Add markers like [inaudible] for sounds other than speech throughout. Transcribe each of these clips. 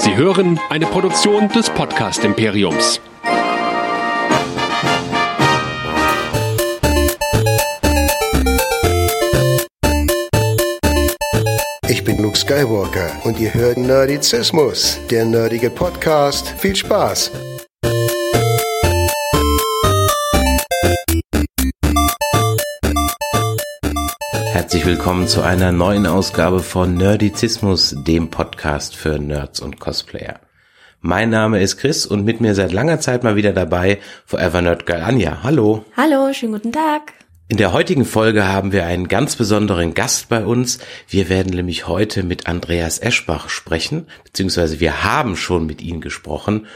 Sie hören eine Produktion des Podcast Imperiums. Ich bin Luke Skywalker und ihr hört Nerdizismus, der nerdige Podcast. Viel Spaß! Herzlich willkommen zu einer neuen Ausgabe von Nerdizismus, dem Podcast für Nerds und Cosplayer. Mein Name ist Chris und mit mir seit langer Zeit mal wieder dabei Forever Nerd Girl Anja. Hallo. Hallo, schönen guten Tag. In der heutigen Folge haben wir einen ganz besonderen Gast bei uns. Wir werden nämlich heute mit Andreas Eschbach sprechen, beziehungsweise wir haben schon mit ihm gesprochen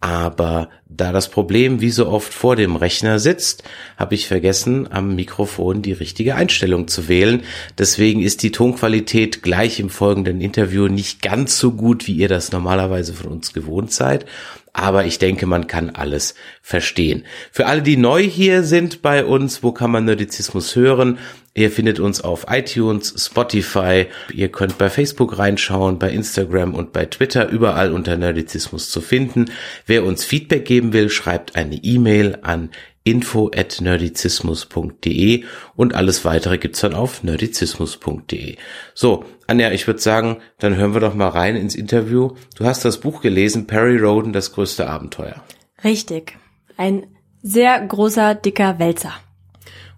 aber da das Problem wie so oft vor dem Rechner sitzt, habe ich vergessen, am Mikrofon die richtige Einstellung zu wählen. Deswegen ist die Tonqualität gleich im folgenden Interview nicht ganz so gut, wie ihr das normalerweise von uns gewohnt seid aber ich denke, man kann alles verstehen. Für alle, die neu hier sind bei uns, wo kann man Nerdizismus hören? Ihr findet uns auf iTunes, Spotify, ihr könnt bei Facebook reinschauen, bei Instagram und bei Twitter, überall unter Nerdizismus zu finden. Wer uns Feedback geben will, schreibt eine E-Mail an info at nerdizismus.de und alles weitere gibt's dann auf nerdizismus.de. So, Anja, ich würde sagen, dann hören wir doch mal rein ins Interview. Du hast das Buch gelesen, Perry Roden, das größte Abenteuer. Richtig. Ein sehr großer, dicker Wälzer.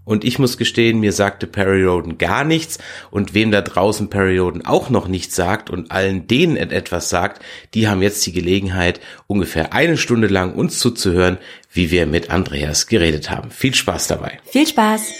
Und ich muss gestehen, mir sagte Perry Roden gar nichts. Und wem da draußen Perry Roden auch noch nichts sagt und allen denen etwas sagt, die haben jetzt die Gelegenheit, ungefähr eine Stunde lang uns zuzuhören, wie wir mit Andreas geredet haben. Viel Spaß dabei. Viel Spaß.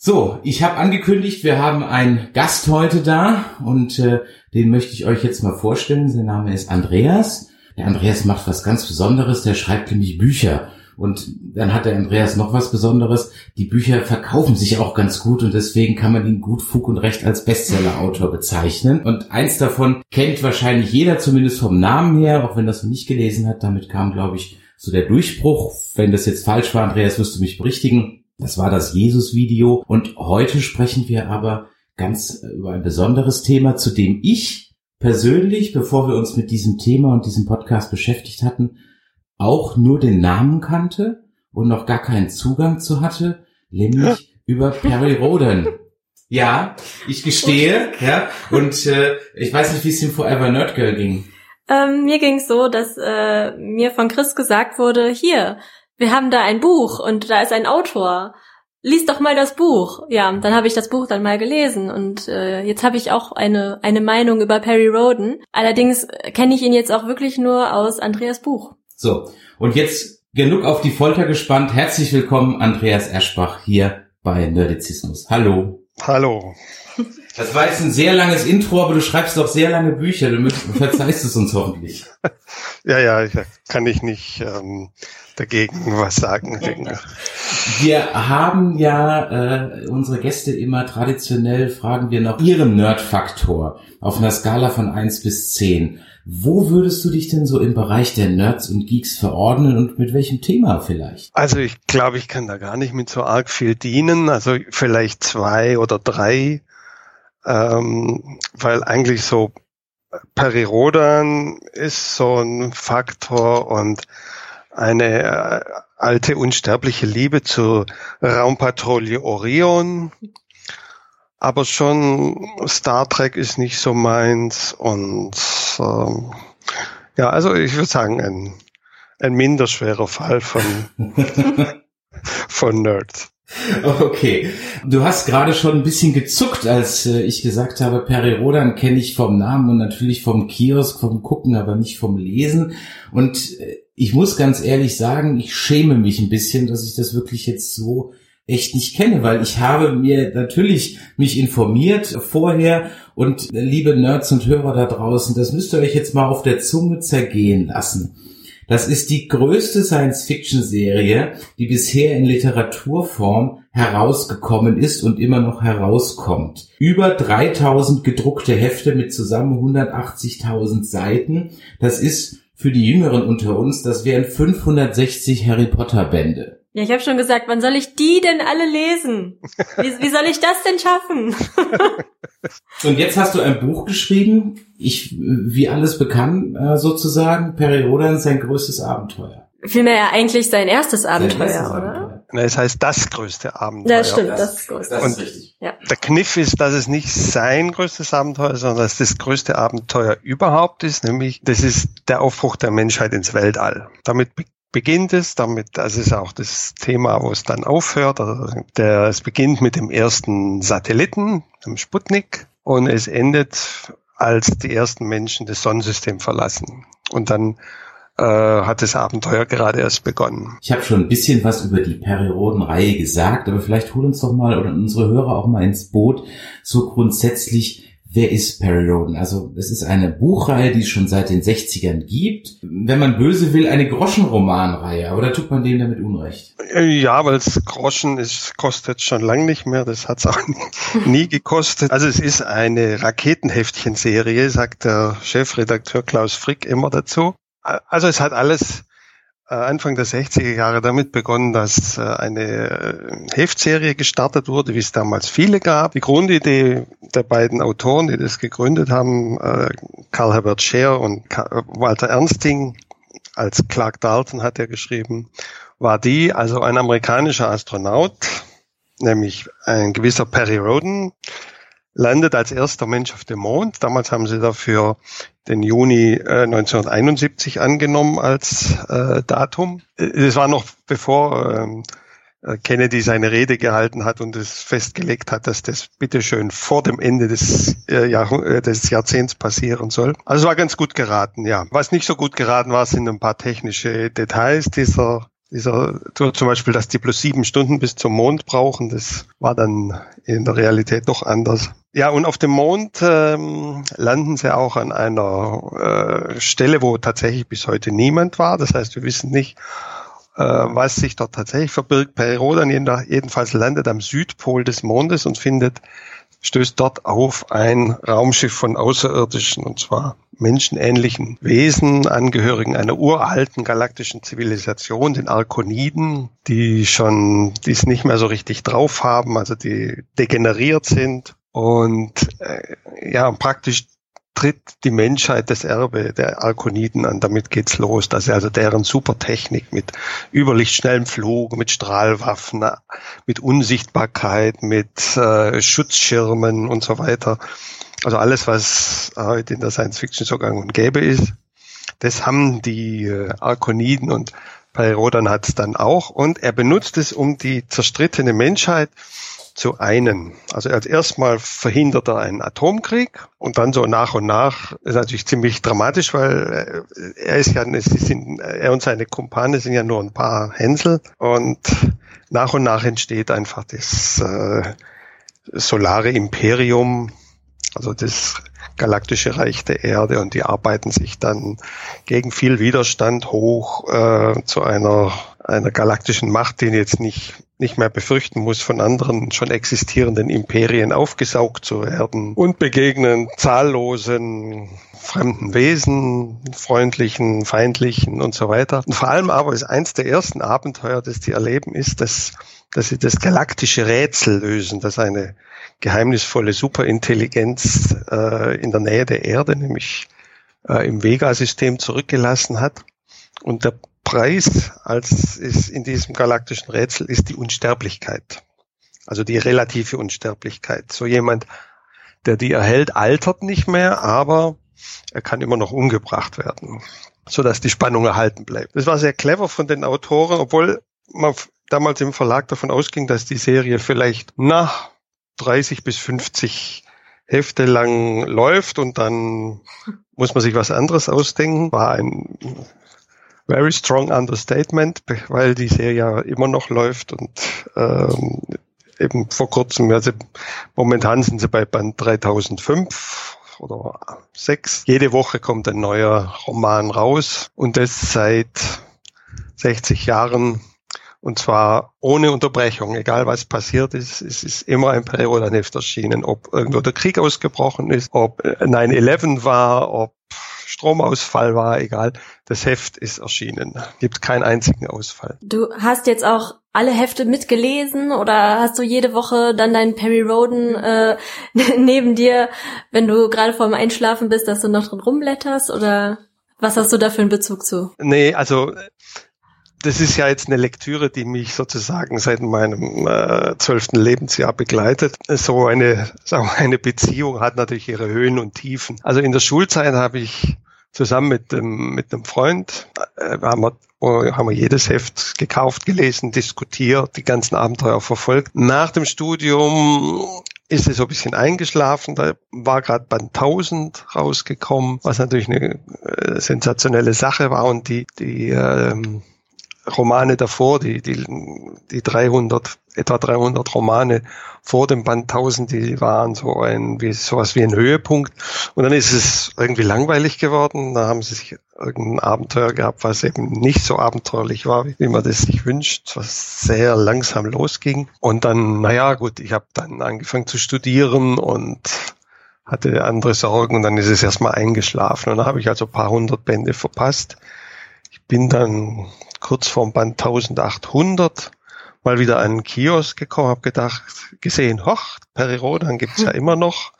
So, ich habe angekündigt, wir haben einen Gast heute da und äh, den möchte ich euch jetzt mal vorstellen. Sein Name ist Andreas. Der Andreas macht was ganz Besonderes, der schreibt nämlich Bücher. Und dann hat der Andreas noch was Besonderes. Die Bücher verkaufen sich auch ganz gut und deswegen kann man ihn gut Fug und Recht als Bestseller-Autor bezeichnen. Und eins davon kennt wahrscheinlich jeder, zumindest vom Namen her, auch wenn das noch nicht gelesen hat. Damit kam, glaube ich, so der Durchbruch. Wenn das jetzt falsch war, Andreas, wirst du mich berichtigen. Das war das Jesus-Video. Und heute sprechen wir aber ganz über ein besonderes Thema, zu dem ich persönlich, bevor wir uns mit diesem Thema und diesem Podcast beschäftigt hatten, auch nur den Namen kannte und noch gar keinen Zugang zu hatte, nämlich über Perry Roden. Ja, ich gestehe, ja, und äh, ich weiß nicht, wie es dem Forever Nerd Girl ging. Ähm, mir ging es so, dass äh, mir von Chris gesagt wurde, hier, wir haben da ein Buch und da ist ein Autor. Lies doch mal das Buch. Ja, dann habe ich das Buch dann mal gelesen und äh, jetzt habe ich auch eine eine Meinung über Perry Roden. Allerdings kenne ich ihn jetzt auch wirklich nur aus Andreas Buch. So, und jetzt genug auf die Folter gespannt. Herzlich willkommen, Andreas Eschbach, hier bei Nerdizismus. Hallo. Hallo. Das war jetzt ein sehr langes Intro, aber du schreibst doch sehr lange Bücher. Du verzeihst es uns hoffentlich. [laughs] Ja, ja, kann ich nicht ähm, dagegen was sagen. Wir haben ja äh, unsere Gäste immer traditionell fragen wir nach ihrem Nerdfaktor auf einer Skala von eins bis zehn. Wo würdest du dich denn so im Bereich der Nerds und Geeks verordnen und mit welchem Thema vielleicht? Also ich glaube, ich kann da gar nicht mit so arg viel dienen. Also vielleicht zwei oder drei, ähm, weil eigentlich so Perirodan ist so ein Faktor und eine äh, alte unsterbliche Liebe zur Raumpatrouille Orion aber schon Star Trek ist nicht so meins und ähm, ja, also ich würde sagen, ein, ein minder schwerer Fall von, [laughs] von Nerds. Okay. Du hast gerade schon ein bisschen gezuckt, als äh, ich gesagt habe, Peri Rodan kenne ich vom Namen und natürlich vom Kiosk, vom Gucken, aber nicht vom Lesen. Und äh, ich muss ganz ehrlich sagen, ich schäme mich ein bisschen, dass ich das wirklich jetzt so echt nicht kenne, weil ich habe mir natürlich mich informiert vorher und liebe Nerds und Hörer da draußen, das müsst ihr euch jetzt mal auf der Zunge zergehen lassen. Das ist die größte Science-Fiction-Serie, die bisher in Literaturform herausgekommen ist und immer noch herauskommt. Über 3000 gedruckte Hefte mit zusammen 180.000 Seiten. Das ist für die Jüngeren unter uns, das wären 560 Harry Potter Bände. Ja, ich habe schon gesagt, wann soll ich die denn alle lesen? Wie, wie soll ich das denn schaffen? [laughs] Und jetzt hast du ein Buch geschrieben, ich, wie alles bekannt äh, sozusagen, Periodan sein größtes Abenteuer. Vielmehr ja eigentlich sein erstes Abenteuer, Sein erstes oder? Abenteuer. Es heißt das größte Abenteuer. Ja, stimmt, das ist. Das Und- ist richtig. Ja. Der Kniff ist, dass es nicht sein größtes Abenteuer ist, sondern dass das größte Abenteuer überhaupt ist, nämlich das ist der Aufbruch der Menschheit ins Weltall. Damit beginnt es, damit, das ist auch das Thema, wo es dann aufhört. Also der, es beginnt mit dem ersten Satelliten, dem Sputnik, und es endet, als die ersten Menschen das Sonnensystem verlassen. Und dann äh, hat das Abenteuer gerade erst begonnen. Ich habe schon ein bisschen was über die Periodenreihe gesagt, aber vielleicht hol uns doch mal oder unsere Hörer auch mal ins Boot. So grundsätzlich, wer ist Perioden? Also es ist eine Buchreihe, die es schon seit den 60ern gibt. Wenn man böse will, eine Groschenromanreihe. Oder tut man dem damit Unrecht? Ja, weil es Groschen ist, kostet schon lang nicht mehr. Das hat es auch nie, [laughs] nie gekostet. Also es ist eine Raketenheftchenserie, sagt der Chefredakteur Klaus Frick immer dazu. Also es hat alles äh, Anfang der 60er Jahre damit begonnen, dass äh, eine äh, Heftserie gestartet wurde, wie es damals viele gab. Die Grundidee der beiden Autoren, die das gegründet haben, äh, Karl Herbert Scheer und Ka- Walter Ernsting, als Clark Dalton hat er geschrieben, war die, also ein amerikanischer Astronaut, nämlich ein gewisser Perry Roden, landet als erster Mensch auf dem Mond. Damals haben sie dafür den Juni äh, 1971 angenommen als äh, Datum. Es war noch bevor ähm, äh, Kennedy seine Rede gehalten hat und es festgelegt hat, dass das bitteschön vor dem Ende des, äh, äh, des Jahrzehnts passieren soll. Also war ganz gut geraten, ja. Was nicht so gut geraten war, sind ein paar technische Details dieser dieser zum Beispiel, dass die plus sieben Stunden bis zum Mond brauchen, das war dann in der Realität doch anders. Ja, und auf dem Mond ähm, landen sie auch an einer äh, Stelle, wo tatsächlich bis heute niemand war. Das heißt, wir wissen nicht, äh, was sich dort tatsächlich verbirgt. Perirodan jedenfalls landet am Südpol des Mondes und findet, stößt dort auf ein Raumschiff von Außerirdischen, und zwar menschenähnlichen Wesen, Angehörigen einer uralten galaktischen Zivilisation, den Arkoniden, die schon, die es nicht mehr so richtig drauf haben, also die degeneriert sind und äh, ja, praktisch tritt die Menschheit das Erbe der Arkoniden an. Damit geht's los, dass sie also deren Supertechnik mit überlichtschnellem Flug, mit Strahlwaffen, mit Unsichtbarkeit, mit äh, Schutzschirmen und so weiter. Also alles, was heute in der Science Fiction so gang und gäbe ist, das haben die äh, Arkoniden und Perirodan hat es dann auch. Und er benutzt es, um die zerstrittene Menschheit zu einen. Also als erstmal verhindert er einen Atomkrieg und dann so nach und nach ist natürlich ziemlich dramatisch, weil äh, er ist ja, es sind, er und seine Kumpane sind ja nur ein paar Hänsel und nach und nach entsteht einfach das äh, solare Imperium, also das galaktische Reich der Erde und die arbeiten sich dann gegen viel Widerstand hoch äh, zu einer einer galaktischen Macht, die jetzt nicht nicht mehr befürchten muss, von anderen schon existierenden Imperien aufgesaugt zu werden und begegnen zahllosen fremden Wesen, freundlichen, feindlichen und so weiter. Und vor allem aber ist eins der ersten Abenteuer, das die erleben, ist, dass, dass sie das galaktische Rätsel lösen, dass eine geheimnisvolle Superintelligenz äh, in der Nähe der Erde, nämlich äh, im Vega-System zurückgelassen hat. Und der Preis als ist in diesem galaktischen Rätsel ist die Unsterblichkeit. Also die relative Unsterblichkeit. So jemand, der die erhält, altert nicht mehr, aber er kann immer noch umgebracht werden, so dass die Spannung erhalten bleibt. Das war sehr clever von den Autoren, obwohl man damals im Verlag davon ausging, dass die Serie vielleicht nach 30 bis 50 Hefte lang läuft und dann muss man sich was anderes ausdenken. War ein very strong understatement, weil die Serie ja immer noch läuft und ähm, eben vor kurzem, also momentan sind sie bei Band 3005 oder 6. Jede Woche kommt ein neuer Roman raus und das seit 60 Jahren und zwar ohne Unterbrechung, egal was passiert ist, es ist immer ein Periodenheft erschienen, ob irgendwo der Krieg ausgebrochen ist, ob 9-11 war, ob Stromausfall war, egal. Das Heft ist erschienen. Gibt keinen einzigen Ausfall. Du hast jetzt auch alle Hefte mitgelesen oder hast du jede Woche dann deinen Perry Roden äh, [laughs] neben dir, wenn du gerade vorm Einschlafen bist, dass du noch drin rumblätterst oder was hast du da für einen Bezug zu? Nee, also das ist ja jetzt eine Lektüre, die mich sozusagen seit meinem äh, zwölften äh, Lebensjahr begleitet. So eine, wir, eine Beziehung hat natürlich ihre Höhen und Tiefen. Also in der Schulzeit habe ich zusammen mit dem, mit einem Freund, äh, haben, wir, haben wir jedes Heft gekauft, gelesen, diskutiert, die ganzen Abenteuer verfolgt. Nach dem Studium ist es so ein bisschen eingeschlafen. Da war gerade Band 1000 rausgekommen, was natürlich eine äh, sensationelle Sache war und die, die ähm, Romane davor, die, die, die 300, etwa 300 Romane vor dem Band 1000, die waren so ein, wie, sowas wie ein Höhepunkt. Und dann ist es irgendwie langweilig geworden. Da haben sie sich irgendein Abenteuer gehabt, was eben nicht so abenteuerlich war, wie man das sich wünscht, was sehr langsam losging. Und dann, naja, gut, ich habe dann angefangen zu studieren und hatte andere Sorgen und dann ist es erstmal eingeschlafen. Und dann habe ich also ein paar hundert Bände verpasst. Bin dann kurz vorm Band 1800 mal wieder an einen Kiosk gekommen, habe gedacht, gesehen, hoch, Perirodan gibt's ja [laughs] immer noch.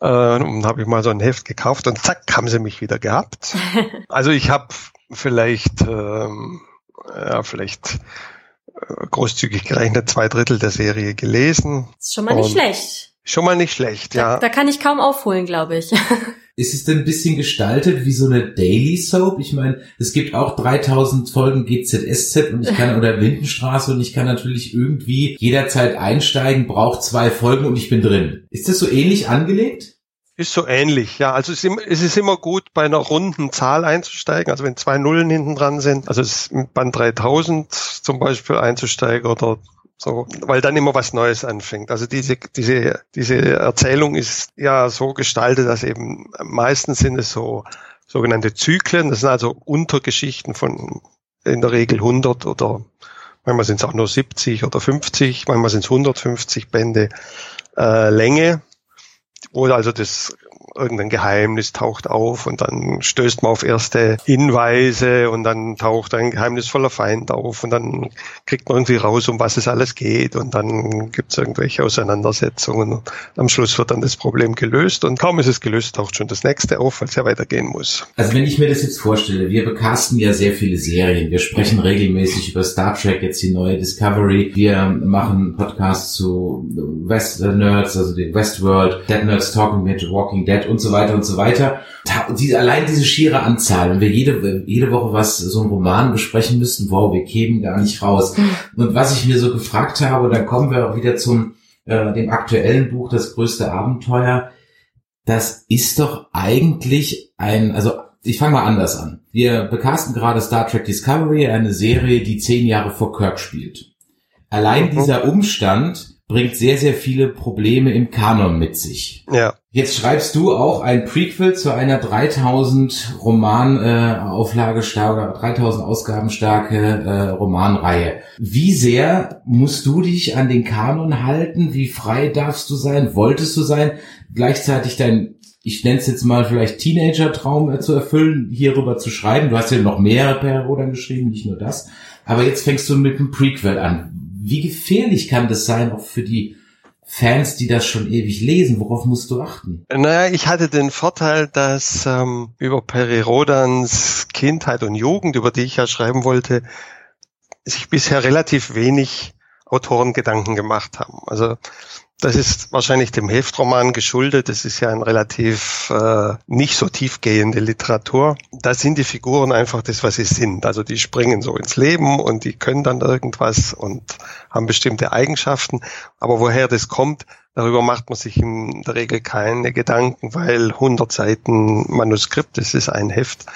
Äh, und habe ich mal so ein Heft gekauft und zack, haben sie mich wieder gehabt. [laughs] Also ich habe vielleicht, ähm, ja, vielleicht äh, großzügig gerechnet zwei Drittel der Serie gelesen. ist schon mal nicht schlecht. Schon mal nicht schlecht, ja. Da, da kann ich kaum aufholen, glaube ich. [laughs] Ist es denn ein bisschen gestaltet wie so eine Daily Soap? Ich meine, es gibt auch 3000 Folgen GZSZ und ich kann, oder Lindenstraße und ich kann natürlich irgendwie jederzeit einsteigen, brauche zwei Folgen und ich bin drin. Ist das so ähnlich angelegt? Ist so ähnlich, ja. Also es ist, immer gut, bei einer runden Zahl einzusteigen. Also wenn zwei Nullen hinten dran sind, also es ist Band 3000 zum Beispiel einzusteigen oder so, weil dann immer was Neues anfängt. Also diese, diese, diese Erzählung ist ja so gestaltet, dass eben meistens sind es so sogenannte Zyklen. Das sind also Untergeschichten von in der Regel 100 oder manchmal sind es auch nur 70 oder 50, manchmal sind es 150 Bände äh, Länge, wo also das irgendein Geheimnis taucht auf und dann stößt man auf erste Hinweise und dann taucht ein geheimnisvoller Feind auf und dann kriegt man irgendwie raus, um was es alles geht und dann gibt es irgendwelche Auseinandersetzungen am Schluss wird dann das Problem gelöst und kaum ist es gelöst, taucht schon das nächste auf, weil es ja weitergehen muss. Also wenn ich mir das jetzt vorstelle, wir bekasten ja sehr viele Serien, wir sprechen regelmäßig über Star Trek, jetzt die neue Discovery, wir machen Podcasts zu West Nerds, also den Westworld, Dead Nerds Talking mit Walking Dead und so weiter und so weiter. Die, allein diese schiere Anzahl, wenn wir jede, jede Woche was, so einen Roman besprechen müssten, wow, wir kämen gar nicht raus. Und was ich mir so gefragt habe, da kommen wir auch wieder zum, äh, dem aktuellen Buch, Das größte Abenteuer. Das ist doch eigentlich ein, also ich fange mal anders an. Wir bekasten gerade Star Trek Discovery, eine Serie, die zehn Jahre vor Kirk spielt. Allein mhm. dieser Umstand bringt sehr, sehr viele Probleme im Kanon mit sich. Ja. Jetzt schreibst du auch ein Prequel zu einer 3000 Roman äh, Auflage starke, 3000 Ausgaben starke äh, Romanreihe. Wie sehr musst du dich an den Kanon halten? Wie frei darfst du sein? Wolltest du sein? Gleichzeitig dein ich nenne es jetzt mal vielleicht Teenager-Traum äh, zu erfüllen, hierüber zu schreiben. Du hast ja noch mehr per Rodan geschrieben, nicht nur das. Aber jetzt fängst du mit einem Prequel an wie gefährlich kann das sein, auch für die Fans, die das schon ewig lesen? Worauf musst du achten? Naja, ich hatte den Vorteil, dass ähm, über Peri Rodans Kindheit und Jugend, über die ich ja schreiben wollte, sich bisher relativ wenig Autoren Gedanken gemacht haben. Also das ist wahrscheinlich dem Heftroman geschuldet. Das ist ja ein relativ äh, nicht so tiefgehende Literatur. Da sind die Figuren einfach das, was sie sind. Also die springen so ins Leben und die können dann irgendwas und haben bestimmte Eigenschaften. Aber woher das kommt, darüber macht man sich in der Regel keine Gedanken, weil 100 Seiten Manuskript, das ist ein Heft,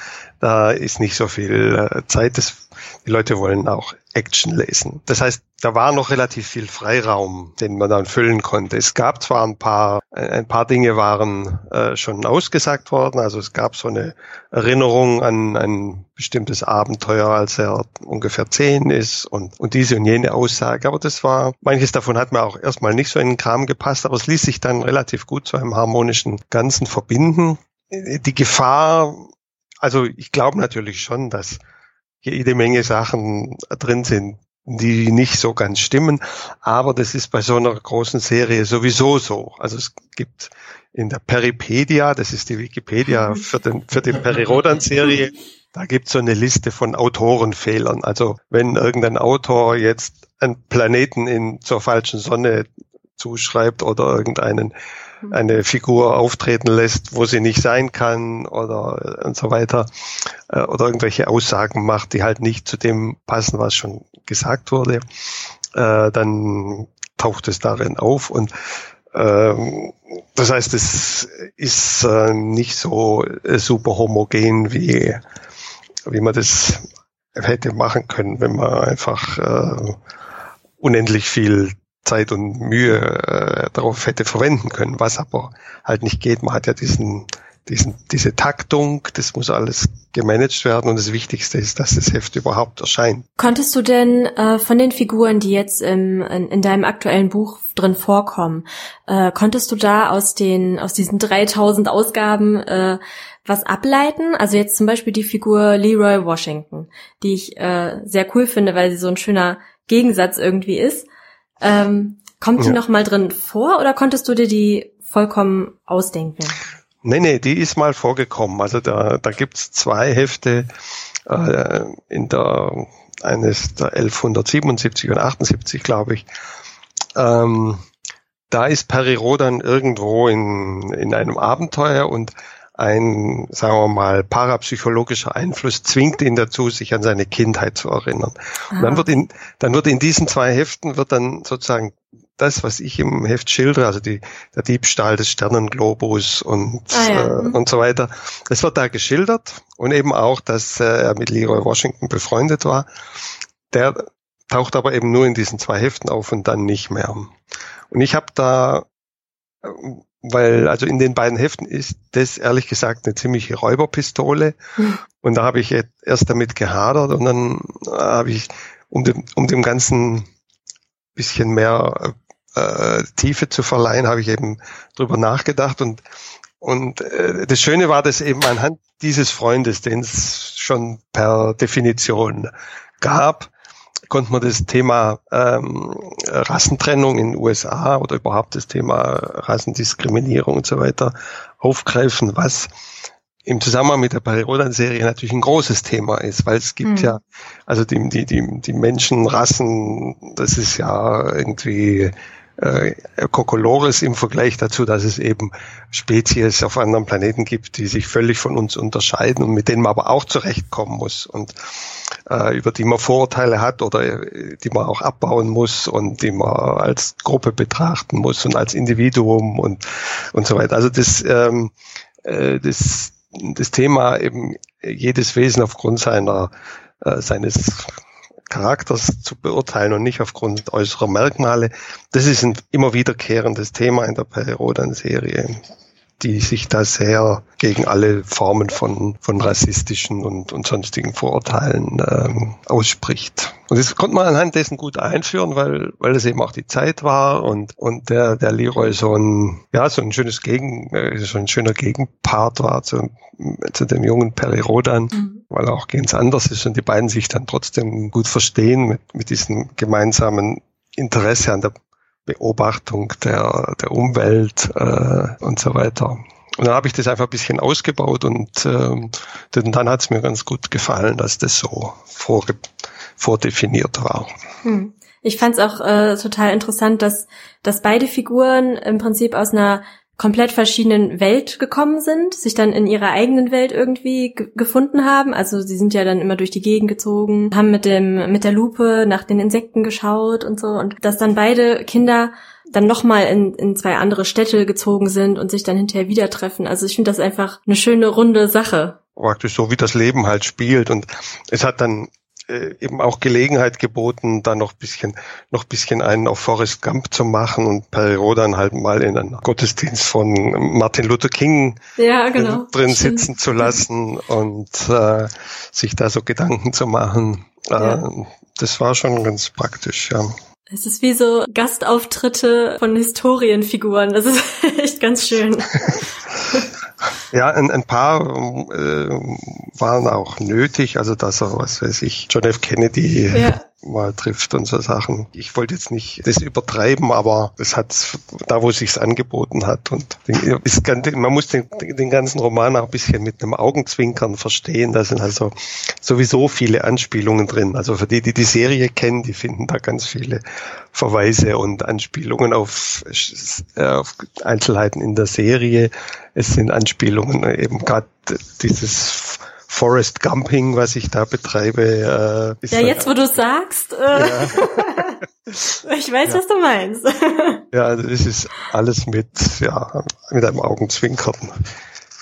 da ist nicht so viel äh, Zeit. Das, die Leute wollen auch Action lesen. Das heißt, da war noch relativ viel Freiraum, den man dann füllen konnte. Es gab zwar ein paar, ein paar Dinge waren äh, schon ausgesagt worden. Also es gab so eine Erinnerung an ein bestimmtes Abenteuer, als er ungefähr zehn ist und, und diese und jene Aussage. Aber das war, manches davon hat mir auch erstmal nicht so in den Kram gepasst, aber es ließ sich dann relativ gut zu einem harmonischen Ganzen verbinden. Die Gefahr also ich glaube natürlich schon, dass jede Menge Sachen drin sind, die nicht so ganz stimmen. Aber das ist bei so einer großen Serie sowieso so. Also es gibt in der Peripedia, das ist die Wikipedia für, den, für die Peri-Rodan-Serie, da gibt es so eine Liste von Autorenfehlern. Also wenn irgendein Autor jetzt einen Planeten in zur falschen Sonne zuschreibt oder irgendeinen eine Figur auftreten lässt, wo sie nicht sein kann oder und so weiter äh, oder irgendwelche Aussagen macht, die halt nicht zu dem passen, was schon gesagt wurde, äh, dann taucht es darin auf. Und ähm, das heißt, es ist äh, nicht so super homogen wie wie man das hätte machen können, wenn man einfach unendlich viel Zeit und Mühe äh, darauf hätte verwenden können, was aber halt nicht geht. Man hat ja diesen, diesen, diese Taktung, das muss alles gemanagt werden und das Wichtigste ist, dass das Heft überhaupt erscheint. Konntest du denn äh, von den Figuren, die jetzt im, in, in deinem aktuellen Buch drin vorkommen, äh, konntest du da aus den aus diesen 3000 Ausgaben äh, was ableiten? Also jetzt zum Beispiel die Figur Leroy Washington, die ich äh, sehr cool finde, weil sie so ein schöner Gegensatz irgendwie ist. Ähm, kommt die ja. noch mal drin vor oder konntest du dir die vollkommen ausdenken? Nee, nee, die ist mal vorgekommen. Also da, da gibt's zwei Hefte äh, in der eines der 1177 und 78, glaube ich. Ähm, da ist Periro dann irgendwo in, in einem Abenteuer und ein, sagen wir mal, parapsychologischer Einfluss zwingt ihn dazu, sich an seine Kindheit zu erinnern. Und dann wird in, dann wird in diesen zwei Heften wird dann sozusagen das, was ich im Heft schildere, also die, der Diebstahl des Sternenglobus und, ah, ja. äh, und so weiter, das wird da geschildert und eben auch, dass äh, er mit Leroy Washington befreundet war. Der taucht aber eben nur in diesen zwei Heften auf und dann nicht mehr. Und ich habe da weil also in den beiden Heften ist das ehrlich gesagt eine ziemliche Räuberpistole mhm. und da habe ich erst damit gehadert und dann habe ich um dem, um dem ganzen bisschen mehr äh, Tiefe zu verleihen, habe ich eben drüber nachgedacht und und äh, das Schöne war, dass eben anhand dieses Freundes, den es schon per Definition gab, konnte man das Thema ähm, Rassentrennung in den USA oder überhaupt das Thema Rassendiskriminierung und so weiter aufgreifen, was im Zusammenhang mit der Periodan-Serie natürlich ein großes Thema ist, weil es gibt mhm. ja, also die, die, die, die Menschenrassen, das ist ja irgendwie äh, Kokolores im Vergleich dazu, dass es eben Spezies auf anderen Planeten gibt, die sich völlig von uns unterscheiden und mit denen man aber auch zurechtkommen muss und äh, über die man Vorurteile hat oder äh, die man auch abbauen muss und die man als Gruppe betrachten muss und als Individuum und und so weiter. Also das ähm, äh, das das Thema eben jedes Wesen aufgrund seiner äh, seines Charakters zu beurteilen und nicht aufgrund äußerer Merkmale. Das ist ein immer wiederkehrendes Thema in der Perirodan-Serie die sich da sehr gegen alle Formen von, von rassistischen und, und sonstigen Vorurteilen ähm, ausspricht. Und das konnte man anhand dessen gut einführen, weil, weil es eben auch die Zeit war und, und der, der Leroy so ein, ja, so ein schönes Gegen, äh, so ein schöner Gegenpart war zu, zu dem jungen Peri Rodan, mhm. weil er auch ganz anders ist und die beiden sich dann trotzdem gut verstehen mit, mit diesem gemeinsamen Interesse an der Beobachtung der, der Umwelt äh, und so weiter. Und dann habe ich das einfach ein bisschen ausgebaut und ähm, dann hat es mir ganz gut gefallen, dass das so vor, vordefiniert war. Hm. Ich fand es auch äh, total interessant, dass, dass beide Figuren im Prinzip aus einer komplett verschiedenen Welt gekommen sind, sich dann in ihrer eigenen Welt irgendwie gefunden haben. Also sie sind ja dann immer durch die Gegend gezogen, haben mit dem mit der Lupe nach den Insekten geschaut und so und dass dann beide Kinder dann nochmal in, in zwei andere Städte gezogen sind und sich dann hinterher wieder treffen. Also ich finde das einfach eine schöne runde Sache. Praktisch so wie das Leben halt spielt und es hat dann äh, eben auch Gelegenheit geboten, da noch bisschen, noch bisschen einen auf Forrest Gump zu machen und Perrault dann halt mal in einen Gottesdienst von Martin Luther King ja, genau. drin Stimmt. sitzen zu lassen und äh, sich da so Gedanken zu machen. Ja. Äh, das war schon ganz praktisch, ja. Es ist wie so Gastauftritte von Historienfiguren. Das ist [laughs] echt ganz schön. [laughs] Ja, ein, ein paar äh, waren auch nötig, also dass er, was weiß ich, John F. Kennedy ja. Mal trifft und so Sachen. Ich wollte jetzt nicht das übertreiben, aber es hat da, wo es sich angeboten hat. Und ist, man muss den, den ganzen Roman auch ein bisschen mit einem Augenzwinkern verstehen. Da sind also sowieso viele Anspielungen drin. Also für die, die die Serie kennen, die finden da ganz viele Verweise und Anspielungen auf, auf Einzelheiten in der Serie. Es sind Anspielungen eben gerade dieses Forest Gumping, was ich da betreibe. Äh, ja, jetzt wo du sagst, äh, ja. [laughs] ich weiß, ja. was du meinst. [laughs] ja, das ist alles mit, ja, mit einem Augenzwinkern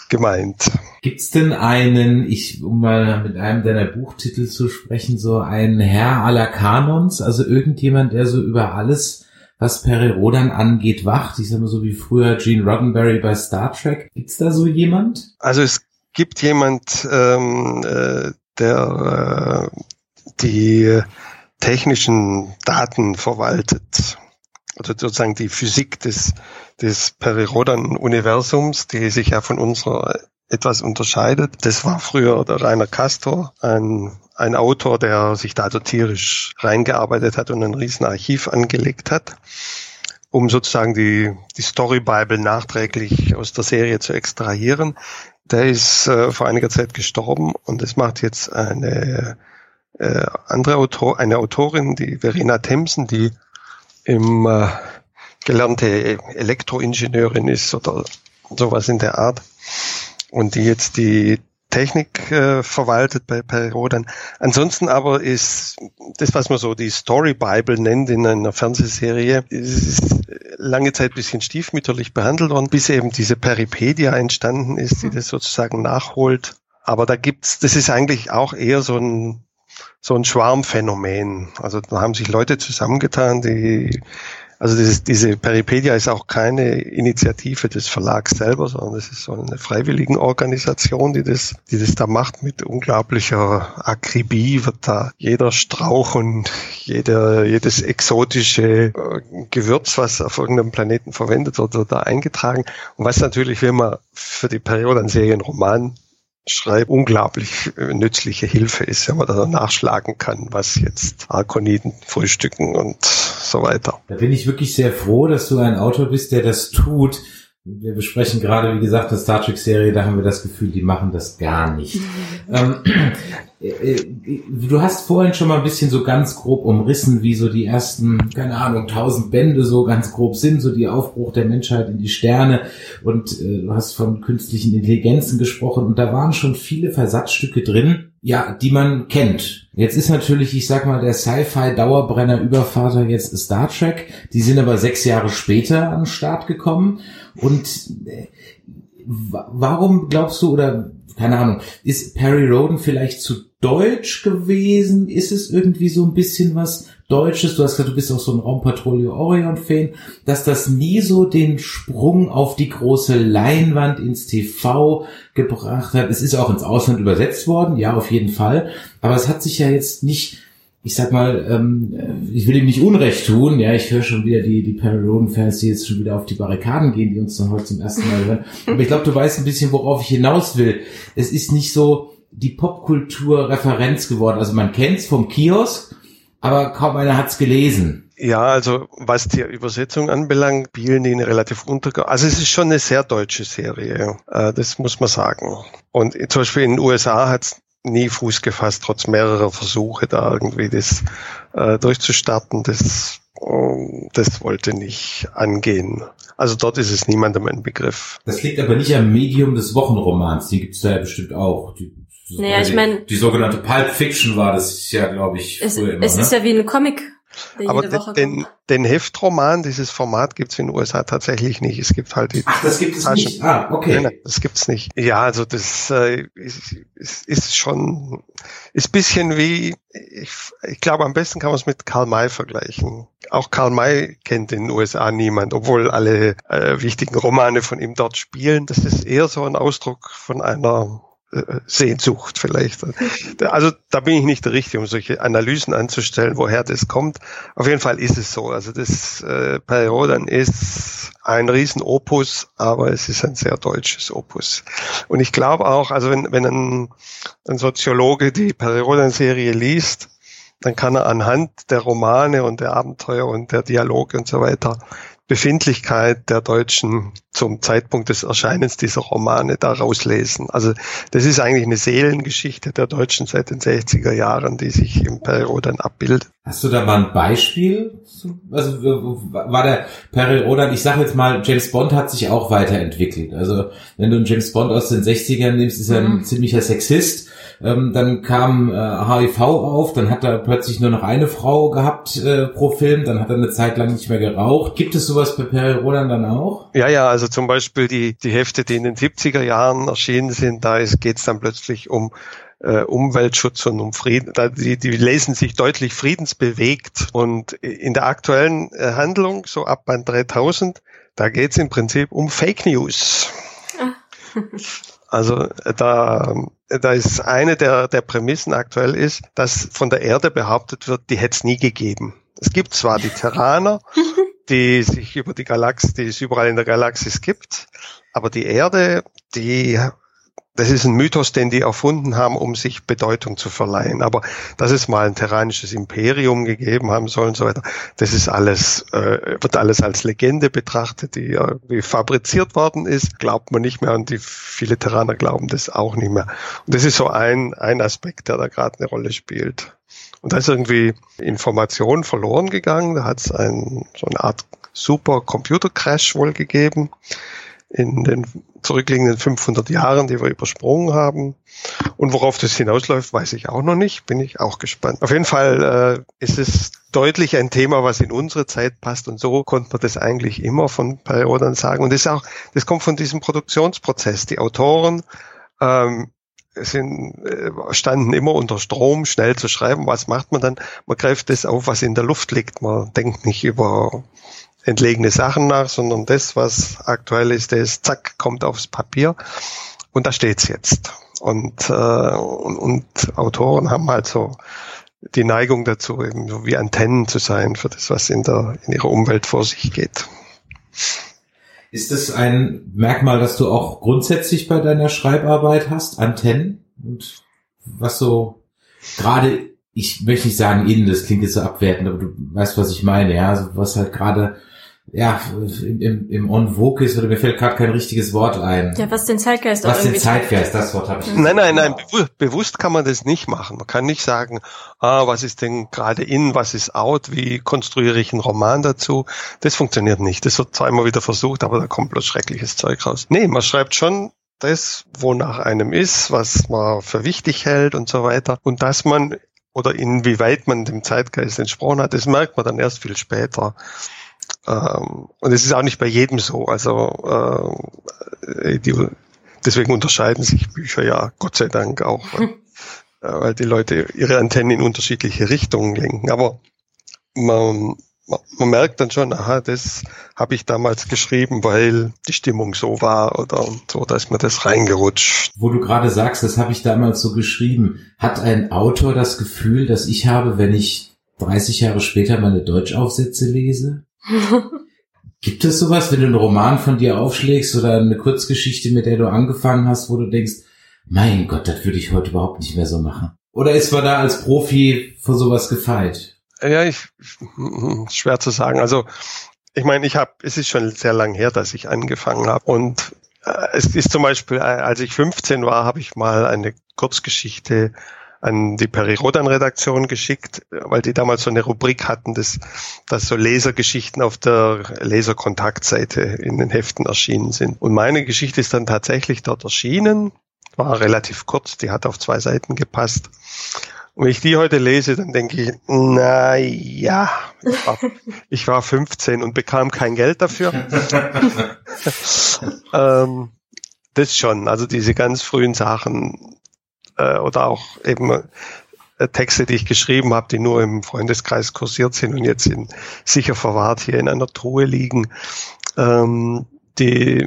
gemeint. Gibt's denn einen, ich, um mal mit einem deiner Buchtitel zu sprechen, so einen Herr aller Kanons, also irgendjemand, der so über alles was Perry Rodan angeht, wacht. Ich sag mal so wie früher Gene Roddenberry bei Star Trek. Gibt's da so jemand? Also es gibt jemand, ähm, äh, der äh, die technischen Daten verwaltet. Also sozusagen die Physik des, des Perirodan-Universums, die sich ja von unserer etwas unterscheidet. Das war früher der Rainer Castor, ein, ein Autor, der sich da so tierisch reingearbeitet hat und ein Riesenarchiv angelegt hat, um sozusagen die, die Story Bible nachträglich aus der Serie zu extrahieren. Der ist äh, vor einiger Zeit gestorben und es macht jetzt eine äh, andere Autor, eine Autorin, die Verena Themsen, die im äh, gelernte Elektroingenieurin ist oder sowas in der Art und die jetzt die Technik äh, verwaltet bei, bei Rodan. Ansonsten aber ist das, was man so die Story Bible nennt in einer Fernsehserie, ist lange Zeit bisschen stiefmütterlich behandelt worden, bis eben diese Peripedia entstanden ist, die das sozusagen nachholt. Aber da gibt's, das ist eigentlich auch eher so ein so ein Schwarmphänomen. Also da haben sich Leute zusammengetan, die also dieses, diese Peripedia ist auch keine Initiative des Verlags selber, sondern es ist so eine freiwilligen Organisation, die das, die das da macht mit unglaublicher Akribie, wird da jeder Strauch und jeder, jedes exotische äh, Gewürz, was auf irgendeinem Planeten verwendet wird, wird da eingetragen. Und was natürlich, wenn man für die Periode einen Serienroman Schreib unglaublich äh, nützliche Hilfe ist, wenn man da nachschlagen kann, was jetzt Arkoniden frühstücken und so weiter. Da bin ich wirklich sehr froh, dass du ein Autor bist, der das tut. Wir besprechen gerade, wie gesagt, eine Star Trek-Serie, da haben wir das Gefühl, die machen das gar nicht. [laughs] ähm, äh, äh, du hast vorhin schon mal ein bisschen so ganz grob umrissen, wie so die ersten, keine Ahnung, tausend Bände so ganz grob sind, so die Aufbruch der Menschheit in die Sterne und äh, du hast von künstlichen Intelligenzen gesprochen und da waren schon viele Versatzstücke drin, ja, die man kennt. Jetzt ist natürlich, ich sag mal, der Sci-Fi-Dauerbrenner Übervater jetzt Star Trek. Die sind aber sechs Jahre später an den Start gekommen. Und äh, warum glaubst du, oder keine Ahnung, ist Perry Roden vielleicht zu deutsch gewesen? Ist es irgendwie so ein bisschen was Deutsches? Du hast gesagt, du bist auch so ein Raumpatrouille Orion-Fan, dass das nie so den Sprung auf die große Leinwand ins TV gebracht hat. Es ist auch ins Ausland übersetzt worden, ja, auf jeden Fall. Aber es hat sich ja jetzt nicht ich sag mal, ähm, ich will ihm nicht Unrecht tun, ja, ich höre schon wieder die, die Perry Roden-Fans, die jetzt schon wieder auf die Barrikaden gehen, die uns dann heute zum ersten Mal hören. Aber ich glaube, du weißt ein bisschen, worauf ich hinaus will. Es ist nicht so die Popkultur-Referenz geworden. Also man kennt's vom Kiosk, aber kaum einer hat's gelesen. Ja, also was die Übersetzung anbelangt, spielen die eine relativ unter. Also es ist schon eine sehr deutsche Serie, äh, das muss man sagen. Und zum Beispiel in den USA hat's nie Fuß gefasst, trotz mehrerer Versuche da irgendwie das äh, durchzustarten. Das, äh, das wollte nicht angehen. Also dort ist es niemandem ein Begriff. Das liegt aber nicht am Medium des Wochenromans, die gibt's da ja bestimmt auch. Die, naja, ich meine, die sogenannte Pulp Fiction war das ja, glaube ich, es, früher immer. Es ist ne? ja wie ein Comic aber den, den, den, Heftroman, dieses Format gibt's in den USA tatsächlich nicht. Es gibt halt die Ach, das gibt es Taschen. nicht. Ah, okay. Nein, nein, das gibt's nicht. Ja, also das äh, ist, ist, ist schon ist bisschen wie ich, ich glaube am besten kann man es mit Karl May vergleichen. Auch Karl May kennt in den USA niemand, obwohl alle äh, wichtigen Romane von ihm dort spielen. Das ist eher so ein Ausdruck von einer Sehnsucht vielleicht. Also da bin ich nicht der Richtige, um solche Analysen anzustellen, woher das kommt. Auf jeden Fall ist es so. Also das äh, Periodan ist ein Riesenopus, aber es ist ein sehr deutsches Opus. Und ich glaube auch, also wenn, wenn ein, ein Soziologe die Periodan-Serie liest, dann kann er anhand der Romane und der Abenteuer und der Dialoge und so weiter Befindlichkeit der Deutschen zum Zeitpunkt des Erscheinens dieser Romane da rauslesen. Also das ist eigentlich eine Seelengeschichte der Deutschen seit den 60er Jahren, die sich im Perirodan abbildet. Hast du da mal ein Beispiel? Also war der Perirodan, ich sage jetzt mal, James Bond hat sich auch weiterentwickelt. Also wenn du einen James Bond aus den 60ern nimmst, ist er ein mhm. ziemlicher Sexist ähm, dann kam äh, HIV auf, dann hat er plötzlich nur noch eine Frau gehabt äh, pro Film, dann hat er eine Zeit lang nicht mehr geraucht. Gibt es sowas bei Perry Rodan dann auch? Ja, ja, also zum Beispiel die, die Hefte, die in den 70er Jahren erschienen sind, da geht es dann plötzlich um äh, Umweltschutz und um Frieden. Da, die, die lesen sich deutlich friedensbewegt. Und in der aktuellen äh, Handlung, so ab Band 3000, da geht es im Prinzip um Fake News. [laughs] Also da, da ist eine der, der Prämissen aktuell ist, dass von der Erde behauptet wird, die hätte es nie gegeben. Es gibt zwar die Terraner, [laughs] die sich über die Galaxie, die es überall in der Galaxis gibt, aber die Erde, die das ist ein Mythos, den die erfunden haben, um sich Bedeutung zu verleihen. Aber dass es mal ein terranisches Imperium gegeben haben soll und so weiter, das ist alles, äh, wird alles als Legende betrachtet, die irgendwie fabriziert worden ist, glaubt man nicht mehr und die viele Terraner glauben das auch nicht mehr. Und das ist so ein, ein Aspekt, der da gerade eine Rolle spielt. Und da ist irgendwie Information verloren gegangen. Da hat es ein, so eine Art super Computer-Crash wohl gegeben in den zurückliegenden 500 Jahren, die wir übersprungen haben. Und worauf das hinausläuft, weiß ich auch noch nicht. Bin ich auch gespannt. Auf jeden Fall äh, ist es deutlich ein Thema, was in unsere Zeit passt. Und so konnte man das eigentlich immer von Perioden sagen. Und das ist auch, das kommt von diesem Produktionsprozess. Die Autoren ähm, sind, äh, standen immer unter Strom, schnell zu schreiben. Was macht man dann? Man greift das auf, was in der Luft liegt. Man denkt nicht über entlegene Sachen nach, sondern das, was aktuell ist, das zack, kommt aufs Papier und da steht's jetzt. Und, äh, und, und Autoren haben halt so die Neigung dazu, eben so wie Antennen zu sein für das, was in, der, in ihrer Umwelt vor sich geht. Ist das ein Merkmal, das du auch grundsätzlich bei deiner Schreibarbeit hast? Antennen? Und was so gerade, ich möchte nicht sagen innen, das klingt jetzt so abwertend, aber du weißt, was ich meine, ja, also was halt gerade ja, im, im On Vogue ist, oder mir fällt gerade kein richtiges Wort ein. Ja, was den Zeitgeist Was den Zeitgeist, das Wort habe ich. Nein, nein, nein, bewusst kann man das nicht machen. Man kann nicht sagen, ah, was ist denn gerade in, was ist out, wie konstruiere ich einen Roman dazu. Das funktioniert nicht. Das wird zwar immer wieder versucht, aber da kommt bloß schreckliches Zeug raus. Nee, man schreibt schon das, wonach einem ist, was man für wichtig hält und so weiter. Und dass man oder inwieweit man dem Zeitgeist entsprochen hat, das merkt man dann erst viel später. Ähm, und es ist auch nicht bei jedem so. Also äh, die, deswegen unterscheiden sich Bücher ja Gott sei Dank auch, weil, [laughs] äh, weil die Leute ihre Antennen in unterschiedliche Richtungen lenken. Aber man, man merkt dann schon, aha, das habe ich damals geschrieben, weil die Stimmung so war oder so, dass mir das reingerutscht. Wo du gerade sagst, das habe ich damals so geschrieben. Hat ein Autor das Gefühl, dass ich habe, wenn ich 30 Jahre später meine Deutschaufsätze lese? Gibt es sowas, wenn du einen Roman von dir aufschlägst oder eine Kurzgeschichte, mit der du angefangen hast, wo du denkst, mein Gott, das würde ich heute überhaupt nicht mehr so machen? Oder ist man da als Profi vor sowas gefeit? Ja, ich, [laughs] schwer zu sagen. Also, ich meine, ich habe, es ist schon sehr lang her, dass ich angefangen habe. Und äh, es ist zum Beispiel, äh, als ich 15 war, habe ich mal eine Kurzgeschichte an die Peri-Rodan-Redaktion geschickt, weil die damals so eine Rubrik hatten, dass, dass so Lesergeschichten auf der Leserkontaktseite in den Heften erschienen sind. Und meine Geschichte ist dann tatsächlich dort erschienen, war relativ kurz, die hat auf zwei Seiten gepasst. Und wenn ich die heute lese, dann denke ich, na ja, ich war, [laughs] ich war 15 und bekam kein Geld dafür. [laughs] ähm, das schon, also diese ganz frühen Sachen, äh, oder auch eben äh, Texte, die ich geschrieben habe, die nur im Freundeskreis kursiert sind und jetzt in, sicher verwahrt hier in einer Truhe liegen, ähm, die,